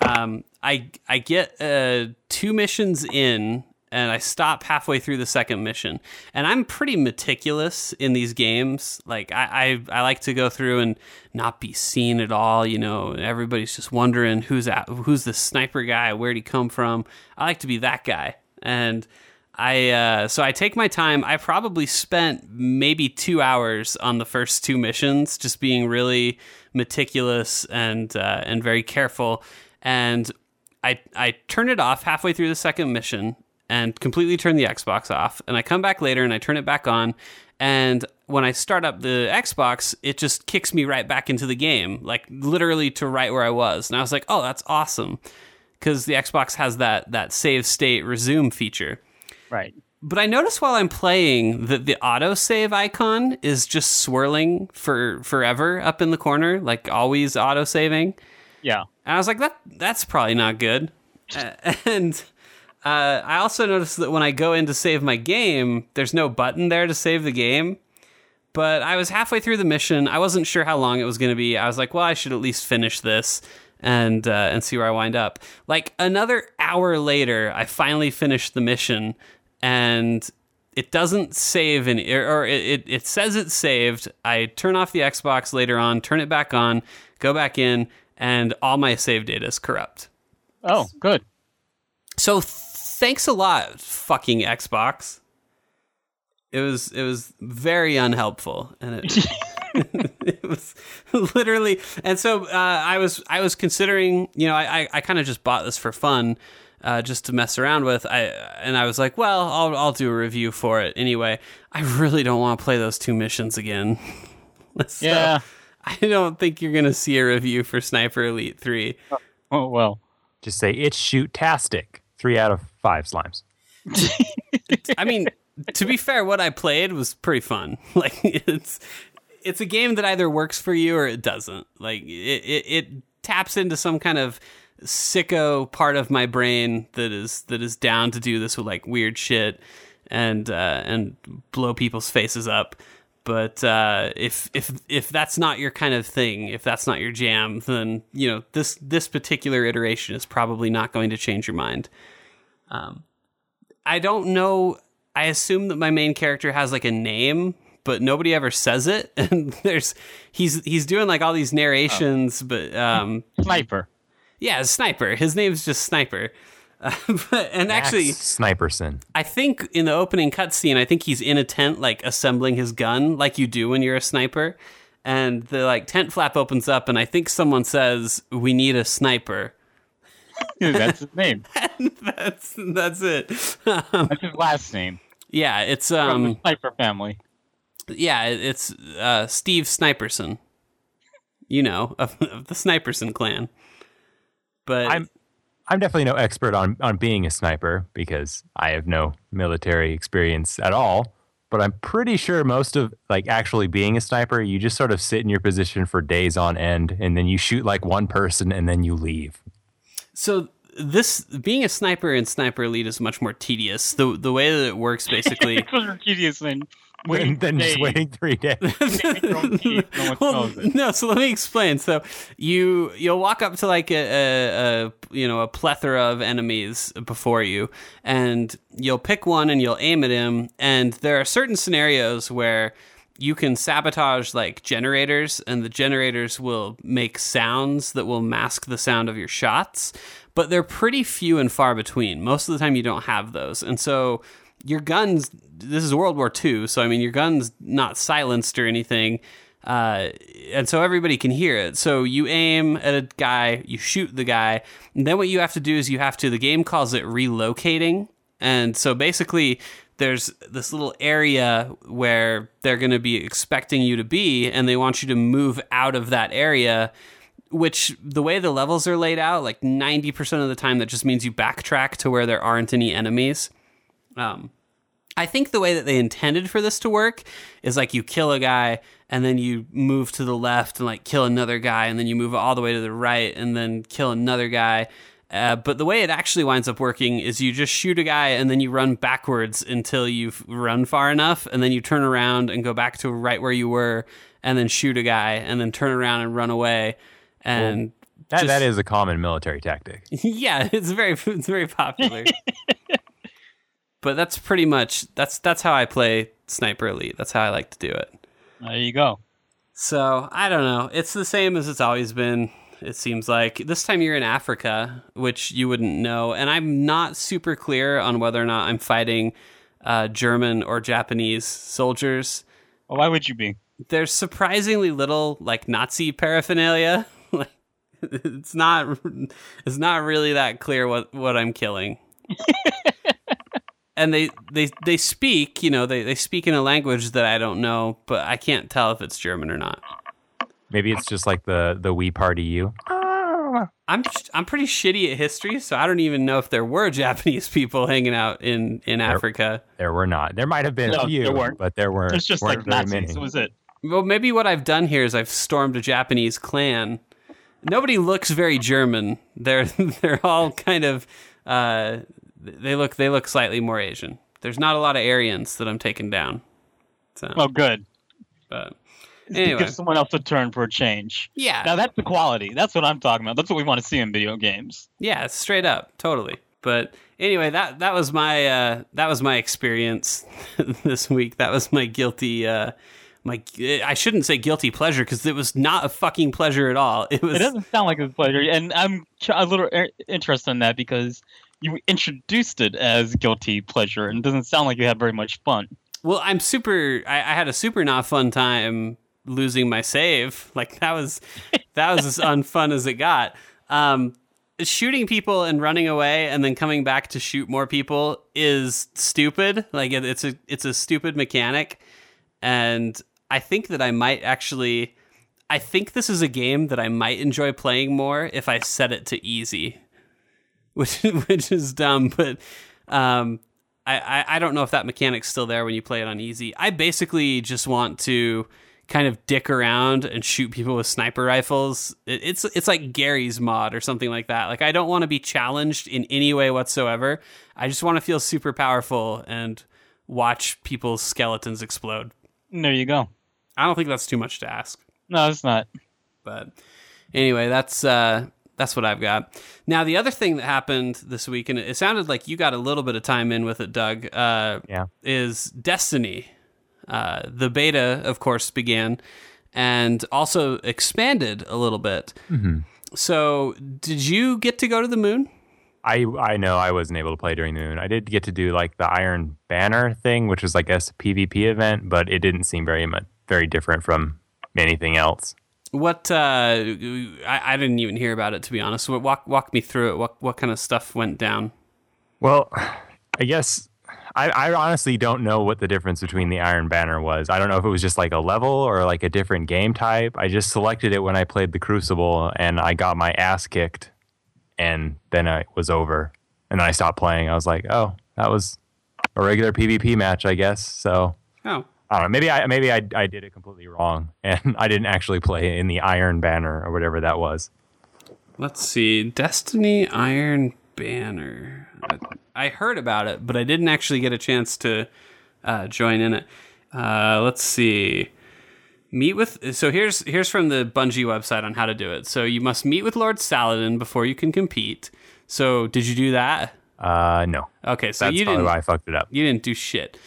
um, i i get uh, two missions in and i stop halfway through the second mission. And i'm pretty meticulous in these games. Like i i, I like to go through and not be seen at all you know everybody's just wondering who's at who's the sniper guy? Where'd he come from? I like to be that guy. And I uh, so I take my time. I probably spent maybe two hours on the first two missions, just being really meticulous and uh, and very careful. And I I turn it off halfway through the second mission and completely turn the Xbox off. And I come back later and I turn it back on. And when I start up the Xbox, it just kicks me right back into the game, like literally to right where I was. And I was like, oh, that's awesome, because the Xbox has that that save state resume feature. Right. But I notice while I'm playing that the autosave icon is just swirling for forever up in the corner, like always autosaving. Yeah. And I was like, that that's probably not good. And uh, I also noticed that when I go in to save my game, there's no button there to save the game. But I was halfway through the mission. I wasn't sure how long it was going to be. I was like, well, I should at least finish this and uh, and see where I wind up. Like another hour later, I finally finished the mission, and it doesn't save in or it, it, it says it's saved. I turn off the Xbox later on, turn it back on, go back in, and all my save data is corrupt. Oh, good. So thanks a lot, fucking Xbox. It was it was very unhelpful, and it it was literally, and so uh, I was I was considering, you know, I I, I kind of just bought this for fun, uh, just to mess around with. I and I was like, well, I'll I'll do a review for it anyway. I really don't want to play those two missions again. So, Yeah. I don't think you're gonna see a review for Sniper Elite Three. Oh well. Just say it's shoot tastic. Three out of five slimes. I mean, to be fair, what I played was pretty fun. Like it's it's a game that either works for you or it doesn't. Like it it, it taps into some kind of sicko part of my brain that is that is down to do this with like weird shit and uh, and blow people's faces up. But uh, if if if that's not your kind of thing, if that's not your jam, then you know this this particular iteration is probably not going to change your mind. Um, I don't know. I assume that my main character has like a name, but nobody ever says it. And there's he's he's doing like all these narrations, but um, Sniper. Yeah, Sniper. His name's just Sniper. Uh, but, and actually, Max Sniperson. I think in the opening cutscene, I think he's in a tent, like assembling his gun, like you do when you're a sniper. And the like tent flap opens up, and I think someone says, "We need a sniper." That's his name. that's that's it. That's his last name. yeah, it's From um, the Sniper family. yeah, it's uh, Steve Sniperson. You know, of, of the Sniperson clan. But I'm I'm definitely no expert on on being a sniper because I have no military experience at all. But I'm pretty sure most of like actually being a sniper, you just sort of sit in your position for days on end, and then you shoot like one person, and then you leave. so this being a sniper and Sniper Elite is much more tedious. The the way that it works basically It's more tedious than waiting And then just waiting three days. your own teeth, no well, no, so let me explain. So you you'll walk up to like a, a, a you know a plethora of enemies before you, and you'll pick one and you'll aim at him. And there are certain scenarios where you can sabotage like generators, and the generators will make sounds that will mask the sound of your shots. But they're pretty few and far between. Most of the time, you don't have those, and so your guns this is world war ii so i mean your gun's not silenced or anything uh, and so everybody can hear it. So you aim at a guy you shoot the guy and then what you have to do is you have to the game calls it relocating and so basically there's this little area where they're going to be expecting you to be and they want you to move out of that area which the way the levels are laid out like 90% of the time that just means you backtrack to where there aren't any enemies um, I think the way that they intended for this to work is like you kill a guy and then you move to the left and like kill another guy and then you move all the way to the right and then kill another guy. Uh, but the way it actually winds up working is you just shoot a guy and then you run backwards until you've run far enough and then you turn around and go back to right where you were and then shoot a guy and then turn around and run away and That just- that is a common military tactic. yeah, it's very it's very popular. but that's pretty much that's that's how I play Sniper Elite. That's how I like to do it. There you go. So I don't know. It's the same as it's always been. It seems like this time you're in Africa, which you wouldn't know, and I'm not super clear on whether or not I'm fighting uh, German or Japanese soldiers. Well, why would you be? There's surprisingly little like Nazi paraphernalia. it's not it's not really that clear what what I'm killing. and they they they speak, you know, they they speak in a language that I don't know, but I can't tell if it's German or not. Maybe it's just like the the Wii Party U. I'm I'm pretty shitty at history, so I don't even know if there were Japanese people hanging out in in Africa. There were not. There might have been No, a few, there weren't. but there weren't. It's just weren't like very Nazis. many. Was it. Well, maybe what I've done here is I've stormed a Japanese clan. Nobody looks very German. They're they're all kind of uh, they look they look slightly more Asian. There's not a lot of Aryans that I'm taking down. So, Well, good. but Anyway. give someone else a turn for a change. yeah, Now that's the quality. That's what I'm talking about. That's what we want to see in video games. Yeah, straight up, totally. But anyway, that that was my uh, that was my experience this week. That was my guilty uh, my I shouldn't say guilty pleasure because it was not a fucking pleasure at all. It was It doesn't sound like a pleasure, and I'm a little er- interested in that because you introduced it as guilty pleasure, and it doesn't sound like you had very much fun. well, I'm super. I, I had a super not fun time losing my save. Like that was that was as unfun as it got. Um, shooting people and running away and then coming back to shoot more people is stupid. Like it, it's a it's a stupid mechanic, and I think that I might actually. I think this is a game that I might enjoy playing more if I set it to easy, which which is dumb, but um, I, I I don't know if that mechanic's still there when you play it on easy. I basically just want to kind of dick around and shoot people with sniper rifles. It, it's it's like Gary's mod or something like that. Like I don't want to be challenged in any way whatsoever. I just want to feel super powerful and watch people's skeletons explode. There you go. I don't think that's too much to ask. No, it's not. But anyway, that's uh that's what I've got. Now the other thing that happened this week, and it sounded like you got a little bit of time in with it, Doug. Uh, Yeah. is Destiny. Uh, the beta, of course, began and also expanded a little bit. So, did you get to go to the moon? I I know I wasn't able to play during the moon. I did get to do like the Iron Banner thing, which was like a PvP event, but it didn't seem very much very different from anything else. What uh, I, I didn't even hear about it to be honest. What- Walk walk me through it. What what kind of stuff went down? Well, I guess I, I honestly don't know what the difference between the Iron Banner was. I don't know if it was just like a level or like a different game type. I just selected it when I played the Crucible and I got my ass kicked and then it was over. And then I stopped playing. I was like, oh, that was a regular PvP match, I guess. So Oh, I don't know. Maybe I maybe I, I did it completely wrong and I didn't actually play in the Iron Banner or whatever that was. Let's see. Destiny Iron Banner. I, I heard about it, but I didn't actually get a chance to uh, join in it. Uh, let's see. Meet with. So here's here's from the Bungie website on how to do it. So you must meet with Lord Saladin before you can compete. So did you do that? Uh, no, Okay, so that's you probably didn't. why I fucked it up. You didn't do shit.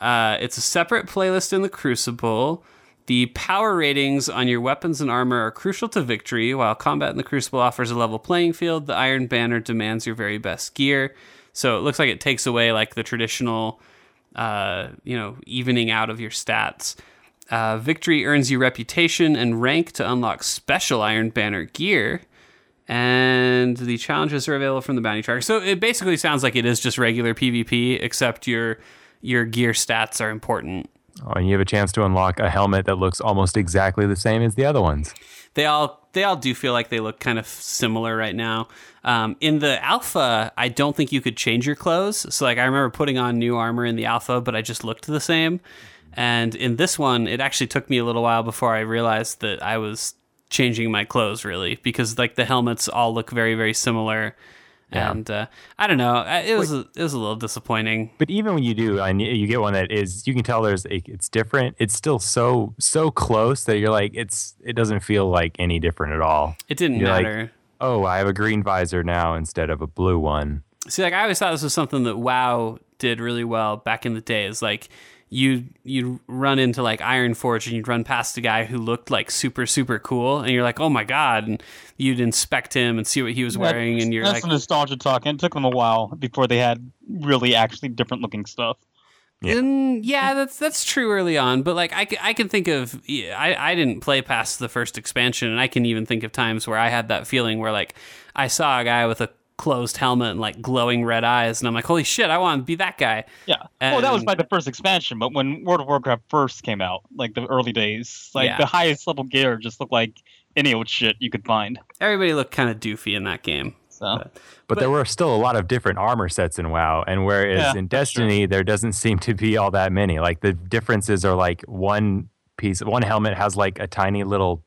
Uh, it's a separate playlist in the Crucible. The power ratings on your weapons and armor are crucial to victory. While combat in the Crucible offers a level playing field, the Iron Banner demands your very best gear. So it looks like it takes away like the traditional, uh, you know, evening out of your stats. Uh, victory earns you reputation and rank to unlock special Iron Banner gear and the challenges are available from the bounty tracker. So it basically sounds like it is just regular PvP, except your your gear stats are important. Oh, and you have a chance to unlock a helmet that looks almost exactly the same as the other ones. They all they all do feel like they look kind of similar right now. Um, in the alpha, I don't think you could change your clothes. So like I remember putting on new armor in the alpha, but I just looked the same. And in this one, it actually took me a little while before I realized that I was changing my clothes really because like the helmets all look very very similar. Yeah. And uh, I don't know, it was a, it was a little disappointing. But even when you do, and you get one that is, you can tell there's a, it's different. It's still so so close that you're like, it's it doesn't feel like any different at all. It didn't You're like- matter. Oh, I have a green visor now instead of a blue one. See, like I always thought this was something that WoW did really well back in the days. Like you you'd run into like Ironforge and you'd run past a guy who looked like super super cool, and you're like, oh my god, and you'd inspect him and see what he was wearing, and you're that's like, the nostalgia talking. It took them a while before they had really actually different looking stuff. Yeah. Mm, yeah, that's that's true early on, but like I, c- I can think of I, I didn't play past the first expansion, and I can even think of times where I had that feeling where like I saw a guy with a closed helmet and like glowing red eyes, and I'm like, holy shit, I want to be that guy. Yeah. well, that was by the first expansion, but when World of Warcraft first came out, like the early days, like Yeah. the highest level gear just looked like any old shit you could find. Everybody looked kind of doofy in that game. So But, But- there were still a lot of different armor sets in WoW, and whereas Yeah, in that's true. Destiny there doesn't seem to be all that many. Like the differences are like one piece, one helmet has like a tiny little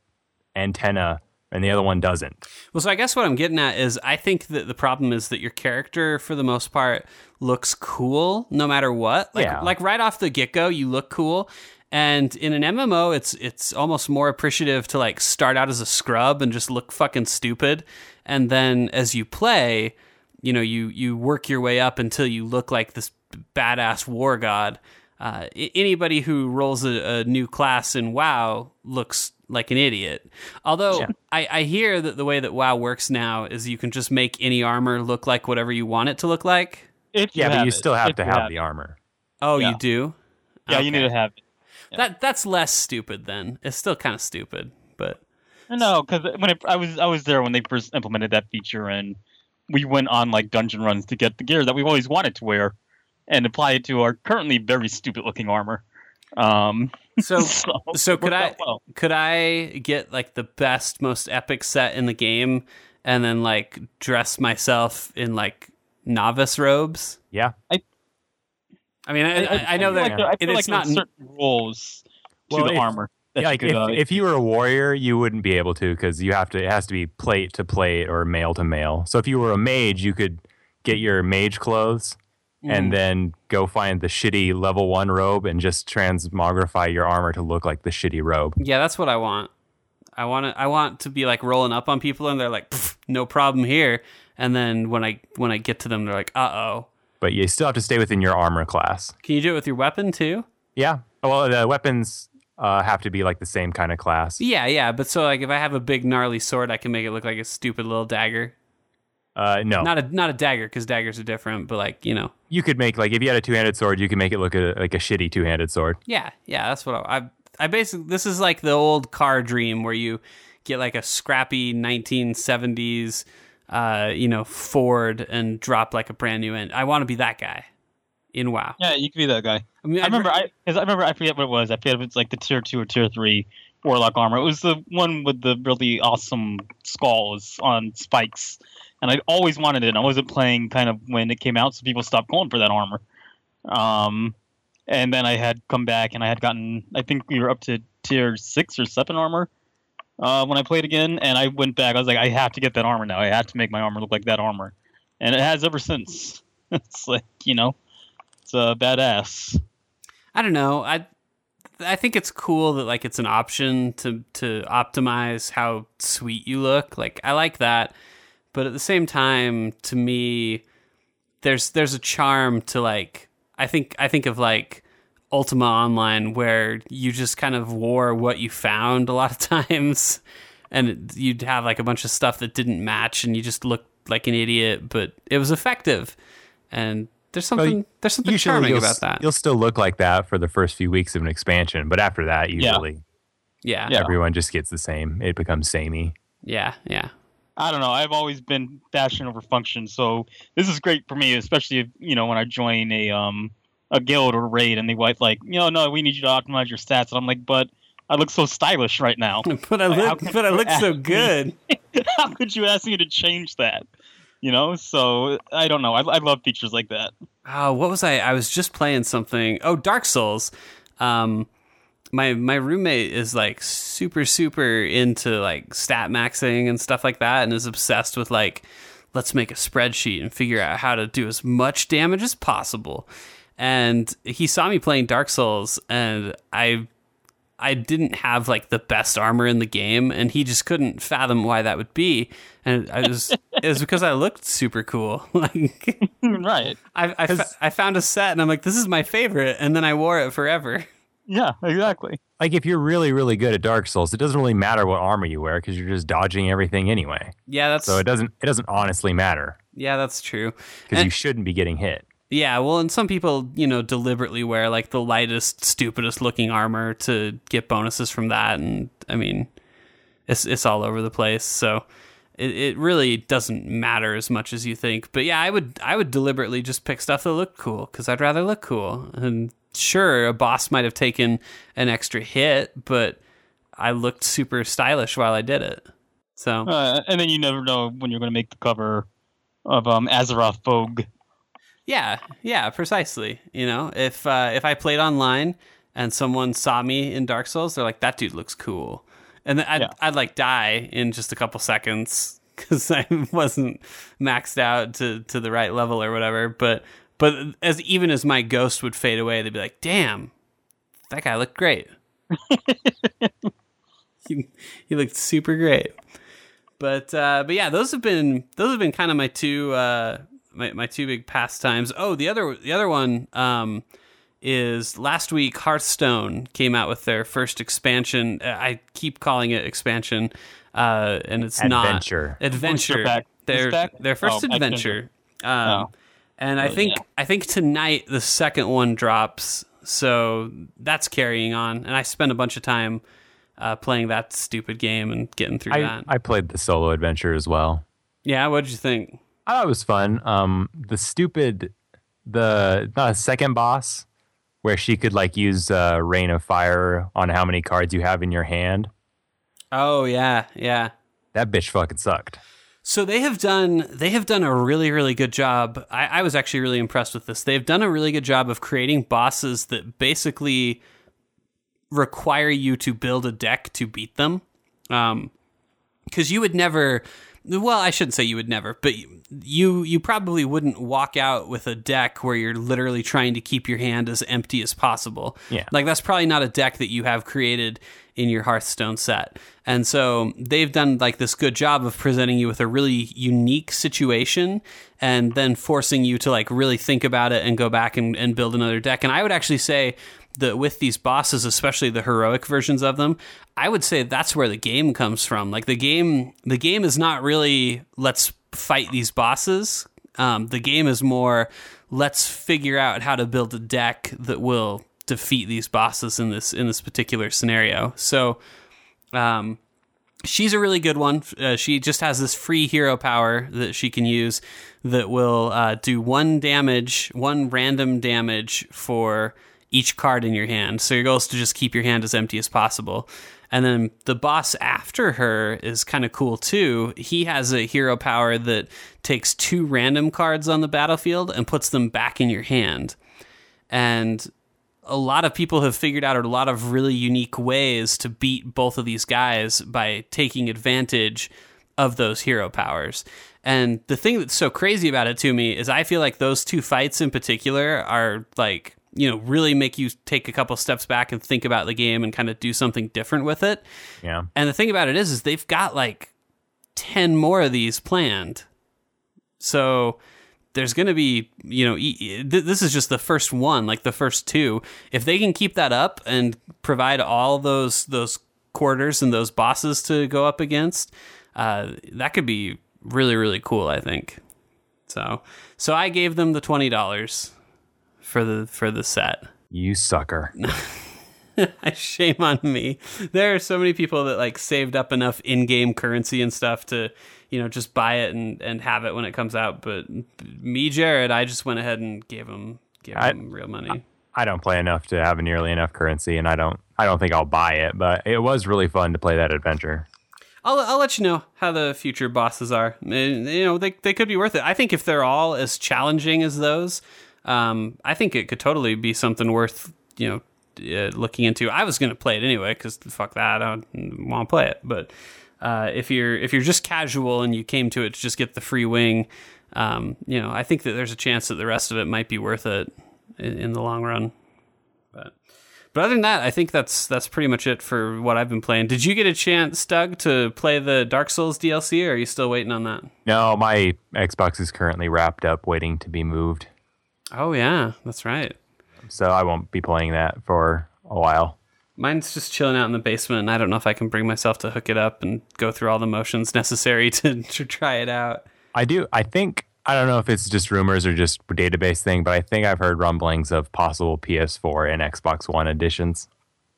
antenna, and the other one doesn't. Well, so I guess what I'm getting at is I think that the problem is that your character, for the most part, looks cool no matter what. Like, Yeah. like right off the get go, you look cool. And in an MMO, it's it's almost more appreciative to like start out as a scrub and just look fucking stupid, and then as you play, you know, you you work your way up until you look like this badass war god. Uh, anybody who rolls a, a new class in WoW looks like an idiot. Although Yeah. I, I hear that the way that WoW works now is you can just make any armor look like whatever you want it to look like. if Yeah, but you it, still have if to you have the armor. Oh, Yeah. you do? Yeah, you need to have it. That that's less stupid then. It's still kind of stupid, but No, because when it, I was I was there when they first implemented that feature, and we went on like dungeon runs to get the gear that we've always wanted to wear, and apply it to our currently very stupid looking armor. Um, so so so could I well. could I get like the best most epic set in the game and then like dress myself in like novice robes? Yeah. I mean, I, I, I know that like there- I it's like not there's certain rules to Well, the if- armor. Yeah, like if, uh, if you were a warrior, you wouldn't be able to because you have to. It has to be plate to plate or male to male. So if you were a mage, you could get your mage clothes Mm. and then go find the shitty level one robe and just transmogrify your armor to look like the shitty robe. Yeah, that's what I want. I want to. I want to be like rolling up on people, and they're like, "No problem here." And then when I when I get to them, they're like, "Uh oh." But you still have to stay within your armor class. Can you do it with your weapon too? Yeah. Well, the weapons uh, have to be like the same kind of class. Yeah, yeah. But so like, if I have a big gnarly sword, I can make it look like a stupid little dagger. Uh, no, Not a not a dagger because daggers are different. But like you know, you could make like if you had a two-handed sword, you could make it look a, like a shitty two-handed sword. yeah, yeah. That's what I. I, I basically this is like the old car dream where you get like a scrappy 1970s, uh, you know, Ford and drop like a brand new end. I want to be that guy in WoW. yeah, you could be that guy. I mean, I remember, I, cause I remember, I forget what it was. I forget if it's like the tier two or tier three warlock armor. It was the one with the really awesome skulls on spikes, and I always wanted it. I wasn't playing kind of when it came out, so people stopped calling for that armor. Um, and then I had come back, and I had gotten. I think we were up to tier six or seven armor. Uh, when I played again, and I went back, I was like, I have to get that armor now. I have to make my armor look like that armor, and it has ever since. it's like you know, it's a badass. I don't know. I I think it's cool that like it's an option to to optimize how sweet you look. Like I like that, but at the same time, to me, there's there's a charm to like. I think I think of like Ultima Online where you just kind of wore what you found a lot of times, and you'd have like a bunch of stuff that didn't match, and you just looked like an idiot, but it was effective. And there's something there's something Usually charming you'll, about that. You'll still look like that for the first few weeks of an expansion, but after that, usually Yeah, Yeah. everyone just gets the same. It becomes samey. yeah, yeah. I don't know. I've always been fashion over function, so this is great for me, especially if you know when I join a um a guild or raid and they wipe like, you know, no, we need you to optimize your stats, and I'm like, but I look so stylish right now. But I look, can but I look so ask me? good. How could you ask me to change that? You know, so I don't know. I, I love features like that. Oh, what was I? I was just playing something. Oh, Dark Souls. Um, my my roommate is like super super into like stat maxing and stuff like that, and is obsessed with like let's make a spreadsheet and figure out how to do as much damage as possible. And he saw me playing Dark Souls, and I I didn't have like the best armor in the game, and he just couldn't fathom why that would be. And I was it was because I looked super cool. like right. I I, fa- I found a set, and I'm like, this is my favorite, and then I wore it forever. Yeah, exactly. Like if you're really, really good at Dark Souls, it doesn't really matter what armor you wear because you're just dodging everything anyway. Yeah, that's So it doesn't. It doesn't honestly matter yeah, that's true. because you shouldn't be getting hit. Yeah, well, and some people, you know, deliberately wear like the lightest, stupidest looking armor to get bonuses from that, and I mean, it's it's all over the place. So it, it really doesn't matter as much as you think. But yeah, I would I would deliberately just pick stuff that looked cool because I'd rather look cool. And sure, a boss might have taken an extra hit, but I looked super stylish while I did it. So Uh, and then you never know when you're going to make the cover of um Azeroth Vogue. Yeah, yeah, precisely. You know, if uh, if I played online and someone saw me in Dark Souls, they're like, "That dude looks cool," and then I'd, Yeah. I'd like die in just a couple seconds because I wasn't maxed out to to the right level or whatever. But but as even as my ghost would fade away, they'd be like, "Damn, that guy looked great." he, he looked super great. But uh, but yeah, those have been those have been kind of my two uh, my my two big pastimes. Oh, the other the other one um, is last week Hearthstone came out with their first expansion. Uh, I keep calling it expansion, uh, and it's Adventure. not adventure. Booster pack. Their their first Oh, adventure. Um, Oh. And I Oh, think yeah. I think tonight the second one drops. So that's carrying on, and I spent a bunch of time uh, playing that stupid game and getting through I, that. I played the solo adventure as well. yeah, what did you think? I thought it was fun. Um, the stupid, the not a second boss where she could like use uh, rain of fire on how many cards you have in your hand. Oh yeah, yeah. That bitch fucking sucked. So they have done they have done a really really good job. I, I was actually really impressed with this. They've done a really good job of creating bosses that basically require you to build a deck to beat them. Um, because you would never. Well, I shouldn't say you would never, but you you probably wouldn't walk out with a deck where you're literally trying to keep your hand as empty as possible. Yeah. Like that's probably not a deck that you have created in your Hearthstone set. And so they've done like this good job of presenting you with a really unique situation and then forcing you to like really think about it and go back and, and build another deck. And I would actually say that with these bosses, especially the heroic versions of them, I would say that's where the game comes from. Like the game, the game is not really let's fight these bosses. Um, the game is more let's figure out how to build a deck that will defeat these bosses in this in this particular scenario. So, um, she's a really good one. Uh, she just has this free hero power that she can use that will uh, do one damage, one random damage for each card in your hand. So your goal is to just keep your hand as empty as possible. And then the boss after her is kind of cool too. He has a hero power that takes two random cards on the battlefield and puts them back in your hand. And a lot of people have figured out a lot of really unique ways to beat both of these guys by taking advantage of those hero powers. And the thing that's so crazy about it to me is I feel like those two fights in particular are like, you know, really make you take a couple steps back and think about the game and kind of do something different with it. Yeah. And the thing about it is is they've got like 10 more of these planned. So there's going to be, you know, e- th- this is just the first one, like the first two. If they can keep that up and provide all those those quarters and those bosses to go up against, uh, that could be really really cool. I think. So so I gave them the twenty dollars for the for the set. You sucker. Shame on me. There are so many people that like saved up enough in-game currency and stuff to, you know, just buy it and, and have it when it comes out. But me, Jared, I just went ahead and gave him gave I- him real money. I don't play enough to have nearly enough currency, and I don't. I don't think I'll buy it. But it was really fun to play that adventure. I'll I'll let you know how the future bosses are. Uh, You know, they they could be worth it. I think if they're all as challenging as those, um, I think it could totally be something worth you know uh, looking into. I was to play it anyway because fuck that, I don't want to play it. But uh, if you're if you're just casual and you came to it to just get the free wing, um, you know, I think that there's a chance that the rest of it might be worth it in, in the long run. But but other than that, I think that's that's pretty much it for what I've been playing. Did you get a chance, Doug, to play the Dark Souls DLC, or are you still waiting on that? No, my Xbox is currently wrapped up, waiting to be moved. Oh yeah, that's right. So I won't be playing that for a while. Mine's just chilling out in the basement, and I don't know if I can bring myself to hook it up and go through all the motions necessary to, to try it out. I do. I think I don't know if it's just rumors or just database thing, but I think I've heard rumblings of possible PS4 and Xbox One editions.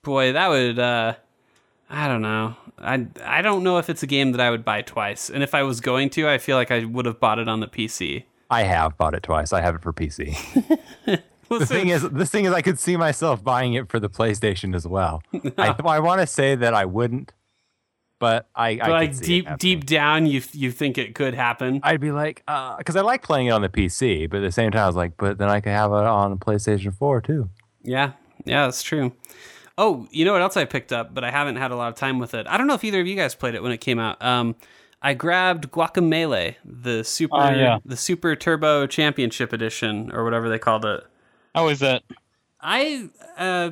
Boy, that would uh I don't know. I I don't know if it's a game that I would buy twice. And if I was going to, I feel like I would have bought it on the PC. I have bought it twice. I have it for PC. the thing is, the thing is, I could see myself buying it for the PlayStation as well. I, I want to say that I wouldn't, but I, but I like see deep happening. deep down you you think it could happen. I'd be like, because I like playing it on the PC, but at the same time, I was like, but then I could have it on PlayStation 4 too. Yeah, yeah, that's true. Oh, you know what else I picked up, but I haven't had a lot of time with it. I don't know if either of you guys played it when it came out. Um, I grabbed Guacamelee, the super, Oh, yeah. the Super Turbo Championship Edition, or whatever they called it. How is that? I uh,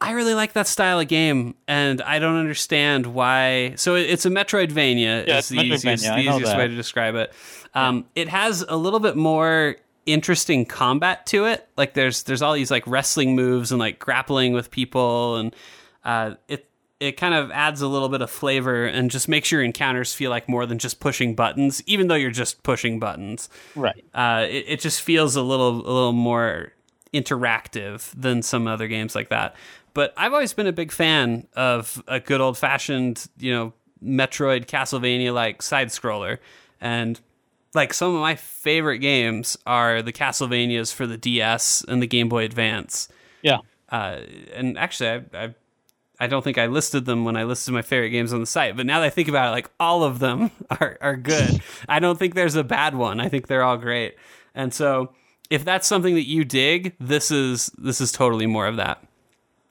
I really like that style of game, and I don't understand why. So it's a Metroidvania. Yeah, is the easiest, Metroidvania, I the easiest way to describe it. Um, It has a little bit more interesting combat to it. Like there's there's all these like wrestling moves and like grappling with people, and uh, it it kind of adds a little bit of flavor and just makes your encounters feel like more than just pushing buttons, even though you're just pushing buttons Right. uh, it, it just feels a little a little more interactive than some other games like that. But I've always been a big fan of a good old fashioned, you know, Metroid Castlevania like side scroller. And like some of my favorite games are the Castlevanias for the DS and the Game Boy Advance. Yeah. Uh, and actually, I, I I don't think I listed them when I listed my favorite games on the site, but now that I think about it, like all of them are, are good. I don't think there's a bad one. I think they're all great. And so if that's something that you dig, this is this is totally more of that.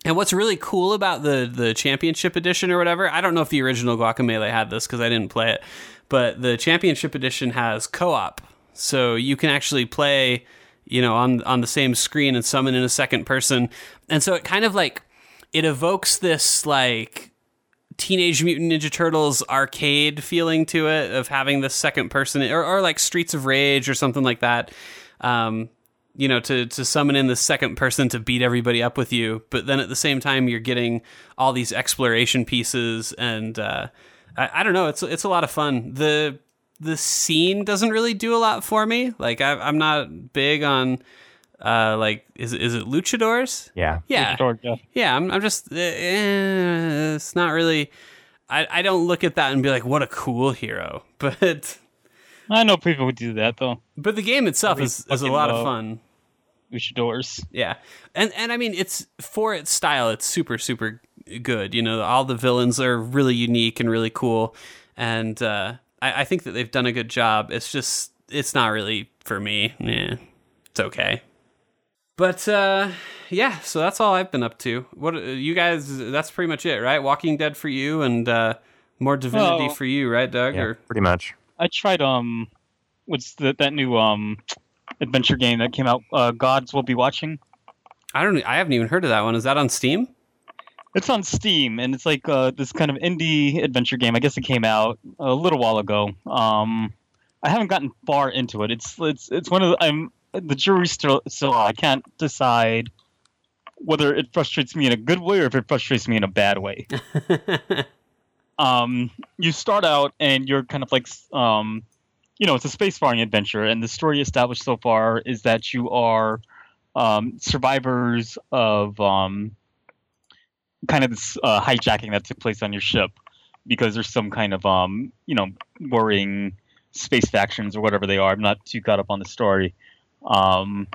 And what's really cool about the the championship edition or whatever, I don't know if the original Guacamelee had this because I didn't play it, but the championship edition has co-op, so you can actually play, you know, on on the same screen and summon in a second person, and so it kind of like it evokes this like Teenage Mutant Ninja Turtles arcade feeling to it of having the second person, or, or like Streets of Rage or something like that. Um, you know, to to summon in the second person to beat everybody up with you, but then at the same time you're getting all these exploration pieces, and uh, I, I don't know, it's it's a lot of fun. the The scene doesn't really do a lot for me. Like I, I'm not big on uh like is is it luchadors? Yeah. Yeah, Luchador, yeah. yeah. I'm I'm just eh, it's not really. I I don't look at that and be like, what a cool hero, but. I know people who do that though. But the game itself is, is a lot of fun. Luchadors. Yeah, and and I mean, it's for its style, it's super super good. You know, all the villains are really unique and really cool, and uh, I, I think that they've done a good job. It's just it's not really for me. Yeah, it's okay. But uh, yeah, so that's all I've been up to. What uh, you guys? That's pretty much it, right? Walking Dead for you, and uh, more Divinity Well- for you, right, Doug? Yeah, Or pretty much. I tried um, what's the, that new um, adventure game that came out? Uh, Gods will be watching. I don't. I haven't even heard of that one. Is that on Steam? It's on Steam, and it's like uh, this kind of indie adventure game. I guess it came out a little while ago. Um, I haven't gotten far into it. It's it's it's one of the, I'm the jury's still still. out. I can't decide whether it frustrates me in a good way or if it frustrates me in a bad way. um, you start out and you're kind of like, um, you know, it's a space faring adventure, and the story established so far is that you are um, survivors of um, kind of this uh, hijacking that took place on your ship because there's some kind of, um, you know, worrying space factions or whatever they are. I'm not too caught up on the story. Um,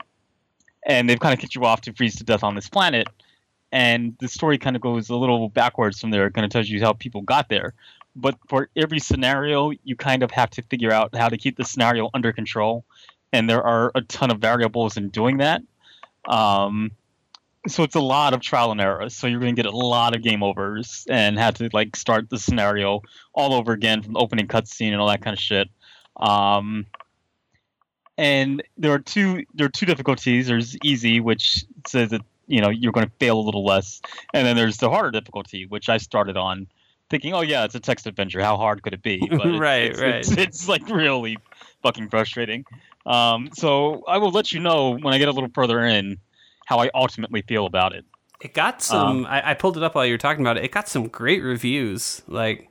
and they've kind of kicked you off to freeze to death on this planet and the story kind of goes a little backwards from there. It kind of tells you how people got there. But for every scenario, you kind of have to figure out how to keep the scenario under control, and there are a ton of variables in doing that. Um, so it's a lot of trial and error. So you're going to get a lot of game overs and have to like start the scenario all over again from the opening cutscene and all that kind of shit. Um, and there are two there are two difficulties. There's easy, which says that you know you're going to fail a little less, and then there's the harder difficulty, which I started on, thinking, oh yeah, it's a text adventure. How hard could it be? But Right, it's, right. It's, it's like really fucking frustrating. Um, so I will let you know when I get a little further in how I ultimately feel about it. It got some. I, I pulled it up while you were talking about it. It got some great reviews. Like,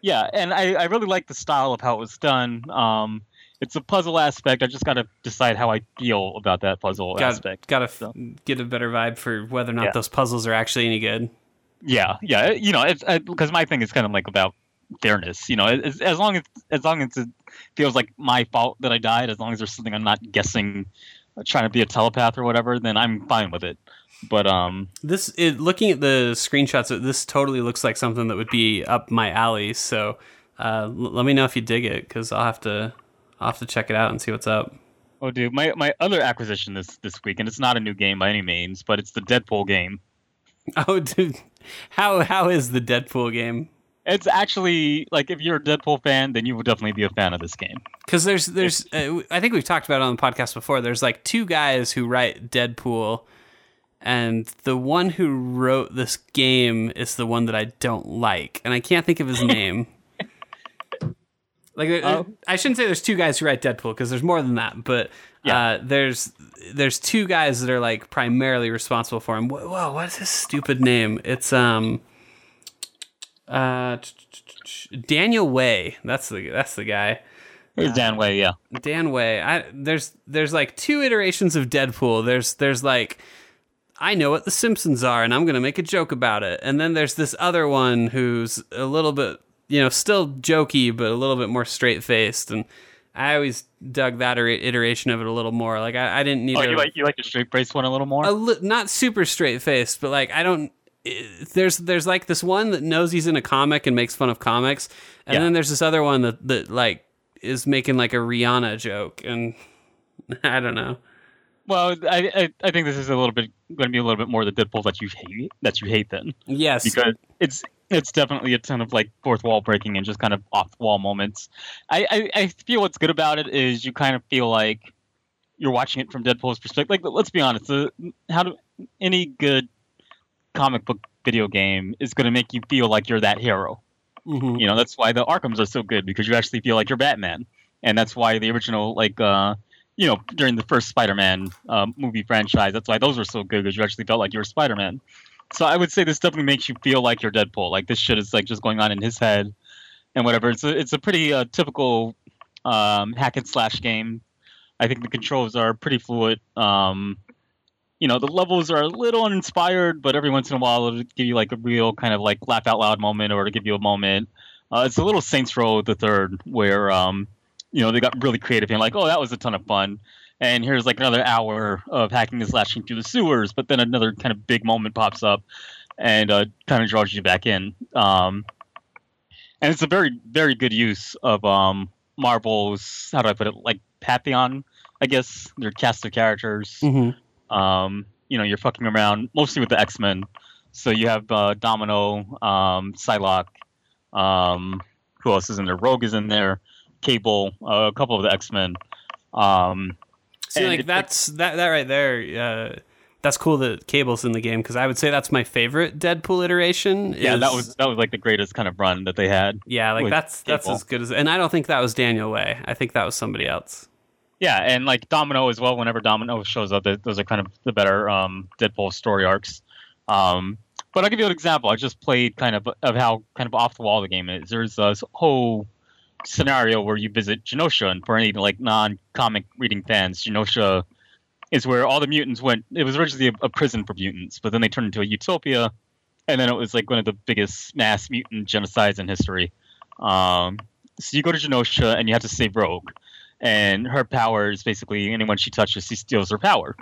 Yeah, and I, I really like the style of how it was done. Um, it's a puzzle aspect. I just got to decide how I feel about that puzzle got aspect. got to so. get a better vibe for whether or not Yeah. those puzzles are actually any good. Yeah, yeah. You know, because my thing is kind of like about fairness. You know, as, as long as as long as it feels like my fault that I died, as long as there's something I'm not guessing, uh, trying to be a telepath or whatever, then I'm fine with it. But um, This, it, looking at the screenshots, this totally looks like something that would be up my alley. So, uh, l- let me know if you dig it, because I'll have to, I'll have to check it out and see what's up. oh, dude, my my other acquisition this this week, and it's not a new game by any means, but it's the Deadpool game. Oh, dude, how how is the Deadpool game? It's actually like if you're a Deadpool fan, then you will definitely be a fan of this game. Because there's there's uh, I think we've talked about it on the podcast before. There's like two guys who write Deadpool, and the one who wrote this game is the one that I don't like, and I can't think of his name. Like Oh. I shouldn't say there's two guys who write Deadpool because there's more than that, but Yeah. uh, there's there's two guys that are like primarily responsible for him. Whoa, whoa what's his stupid name? It's um uh Daniel Way. That's the that's the guy. It's Dan Way, yeah. Dan Way. I there's there's like two iterations of Deadpool. There's there's like I know what the Simpsons are and I'm going to make a joke about it. And then there's this other one who's a little bit, you know, still jokey but a little bit more straight-faced and I always dug that iteration of it a little more. Like I, I didn't need. Oh, you like you like the straight faced one a little more. A li- not super straight faced, but like I don't. It, there's there's like this one that knows he's in a comic and makes fun of comics, and Yeah. then there's this other one that that like is making like a Rihanna joke, and I don't know. Well, I, I I think this is a little bit going to be a little bit more the Deadpool that you hate that you hate then Yes, because it's it's definitely a ton of like fourth wall breaking and just kind of off the wall moments. I, I I feel what's good about it is you kind of feel like you're watching it from Deadpool's perspective. Like let's be honest, the, how do any good comic book video game is going to make you feel like you're that hero. Mhm. You know, that's why the Arkhams are so good because you actually feel like you're Batman, and that's why the original, like, uh, you know, during the first Spider-Man um, movie franchise, that's why those were so good because you actually felt like you were Spider-Man. So I would say this definitely makes you feel like you're Deadpool. Like this shit is like just going on in his head and whatever. It's a it's a pretty uh, typical um, hack and slash game. I think the controls are pretty fluid. Um, you know, the levels are a little uninspired, but every once in a while it'll give you like a real kind of like laugh out loud moment or to give you a moment. Uh, it's a little Saints Row the third where um, you know they got really creative and like, oh, that was a ton of fun. And here's like another hour of hacking and slashing through the sewers, but then another kind of big moment pops up and uh, kind of draws you back in. Um, and it's a very, very good use of um, Marvel's, how do I put it, like Pantheon, I guess, their cast of characters. Mhm. Um, you know, you're fucking around mostly with the X Men. So you have uh, Domino, um, Psylocke, um, who else is in there? Rogue is in there, Cable, uh, a couple of the X Men. Um, See, like it's like- that's that that right there. Uh, that's cool that Cable's in the game because I would say that's my favorite Deadpool iteration. yeah, that is- was that was like the greatest kind of run that they had. yeah, like that's that's as good as. And I don't think that was Daniel Way. I think that was somebody else. Yeah, and like Domino as well. Whenever Domino shows up, those are kind of the better um, Deadpool story arcs. Um, but I'll give you an example. I just played kind of of how kind of off the wall the game is. There's a whole scenario where you visit Genosha, and for any like non-comic reading fans, Genosha is where all the mutants went. It was originally a, a prison for mutants, but then they turned into a utopia, and then it was like one of the biggest mass mutant genocides in history. Um, so you go to Genosha and you have to save Rogue, and her power is basically anyone she touches, she steals her power.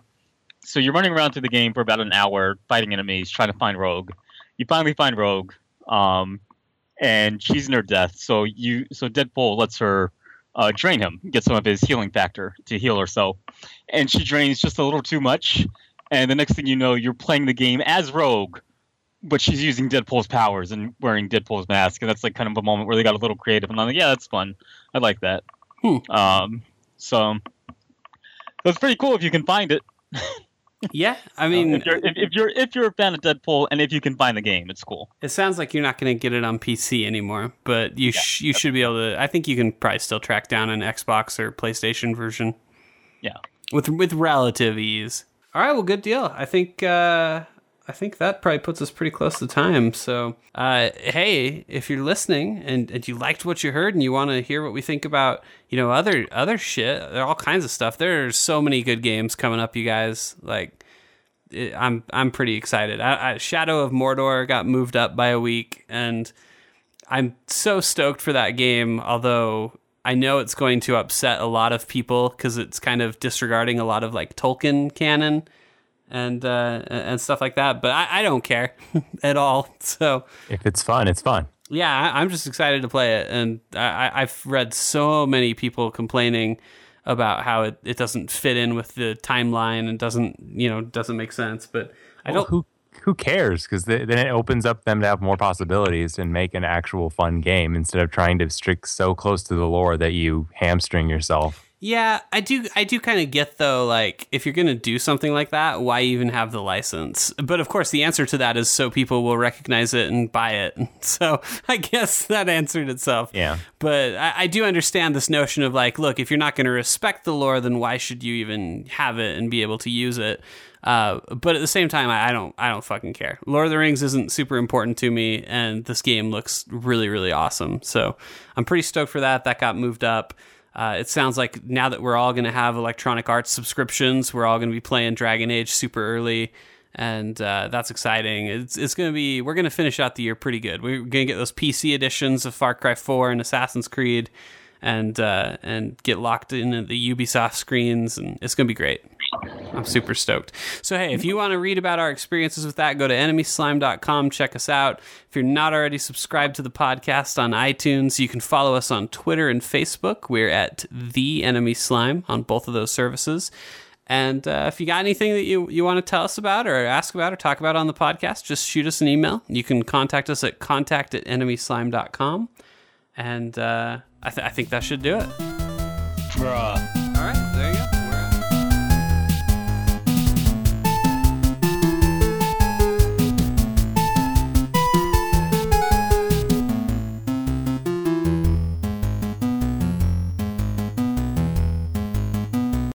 So you're running around through the game for about an hour, fighting enemies, trying to find Rogue. You finally find Rogue, um, and she's near death. So you, so Deadpool lets her uh, drain him, get some of his healing factor to heal herself, and she drains just a little too much. And the next thing you know, you're playing the game as Rogue, but she's using Deadpool's powers and wearing Deadpool's mask, and that's like kind of a moment where they got a little creative. And I'm like, yeah, that's fun. I like that. Hmm. Um, so that's pretty cool if you can find it. Yeah, I Uh, mean, if you're if, if you're if you're a fan of Deadpool and if you can find the game, it's cool. it sounds like you're not going to get it on PC anymore, but you sh- you should be able to. I think you can probably still track down an Xbox or PlayStation version. Yeah. with with relative ease. All right, well, good deal. I think uh, I think that probably puts us pretty close to time. So, uh, hey, if you're listening and, and you liked what you heard and you want to hear what we think about, you know, other other shit, there all kinds of stuff. There's so many good games coming up, you guys. Like, it, I'm I'm pretty excited. I, I, Shadow of Mordor got moved up by a week, and I'm so stoked for that game. Although I know it's going to upset a lot of people because it's kind of disregarding a lot of like Tolkien canon and uh, and stuff like that. But I, I don't care at all. So If it's fun, it's fun. yeah, I, I'm just excited to play it, and I, I've read so many people complaining about how it, it doesn't fit in with the timeline and doesn't you know doesn't make sense. But I don't. who who cares? Because then it opens up them to have more possibilities and make an actual fun game instead of trying to stick so close to the lore that you hamstring yourself. Yeah, I do. I do kind of get though. Like, if you're gonna do something like that, why even have the license? But of course, the answer to that is so people will recognize it and buy it. So I guess that answered itself. Yeah. But I, I do understand this notion of like, look, if you're not going to respect the lore, then why should you even have it and be able to use it? Uh, but at the same time, I, I don't, I don't fucking care. Lord of the Rings isn't super important to me, and this game looks really, really awesome. So I'm pretty stoked for that. That got moved up. Uh, it sounds like now that we're all going to have Electronic Arts subscriptions, we're all going to be playing Dragon Age super early, and uh, that's exciting. It's it's going to be we're going to finish out the year pretty good. We're going to get those PC editions of Far Cry 4 and Assassin's Creed, and uh, and get locked into the Ubisoft screens, and it's going to be great. I'm super stoked. So, hey, if you want to read about our experiences with that, go to enemyslime.com, check us out. If you're not already subscribed to the podcast on iTunes, you can follow us on Twitter and Facebook. We're at The Enemy Slime on both of those services. And uh, if you got anything that you, you want to tell us about or ask about or talk about on the podcast, just shoot us an email. You can contact us at contact at enemyslime.com. And uh, I, th- I think that should do it. Bruh.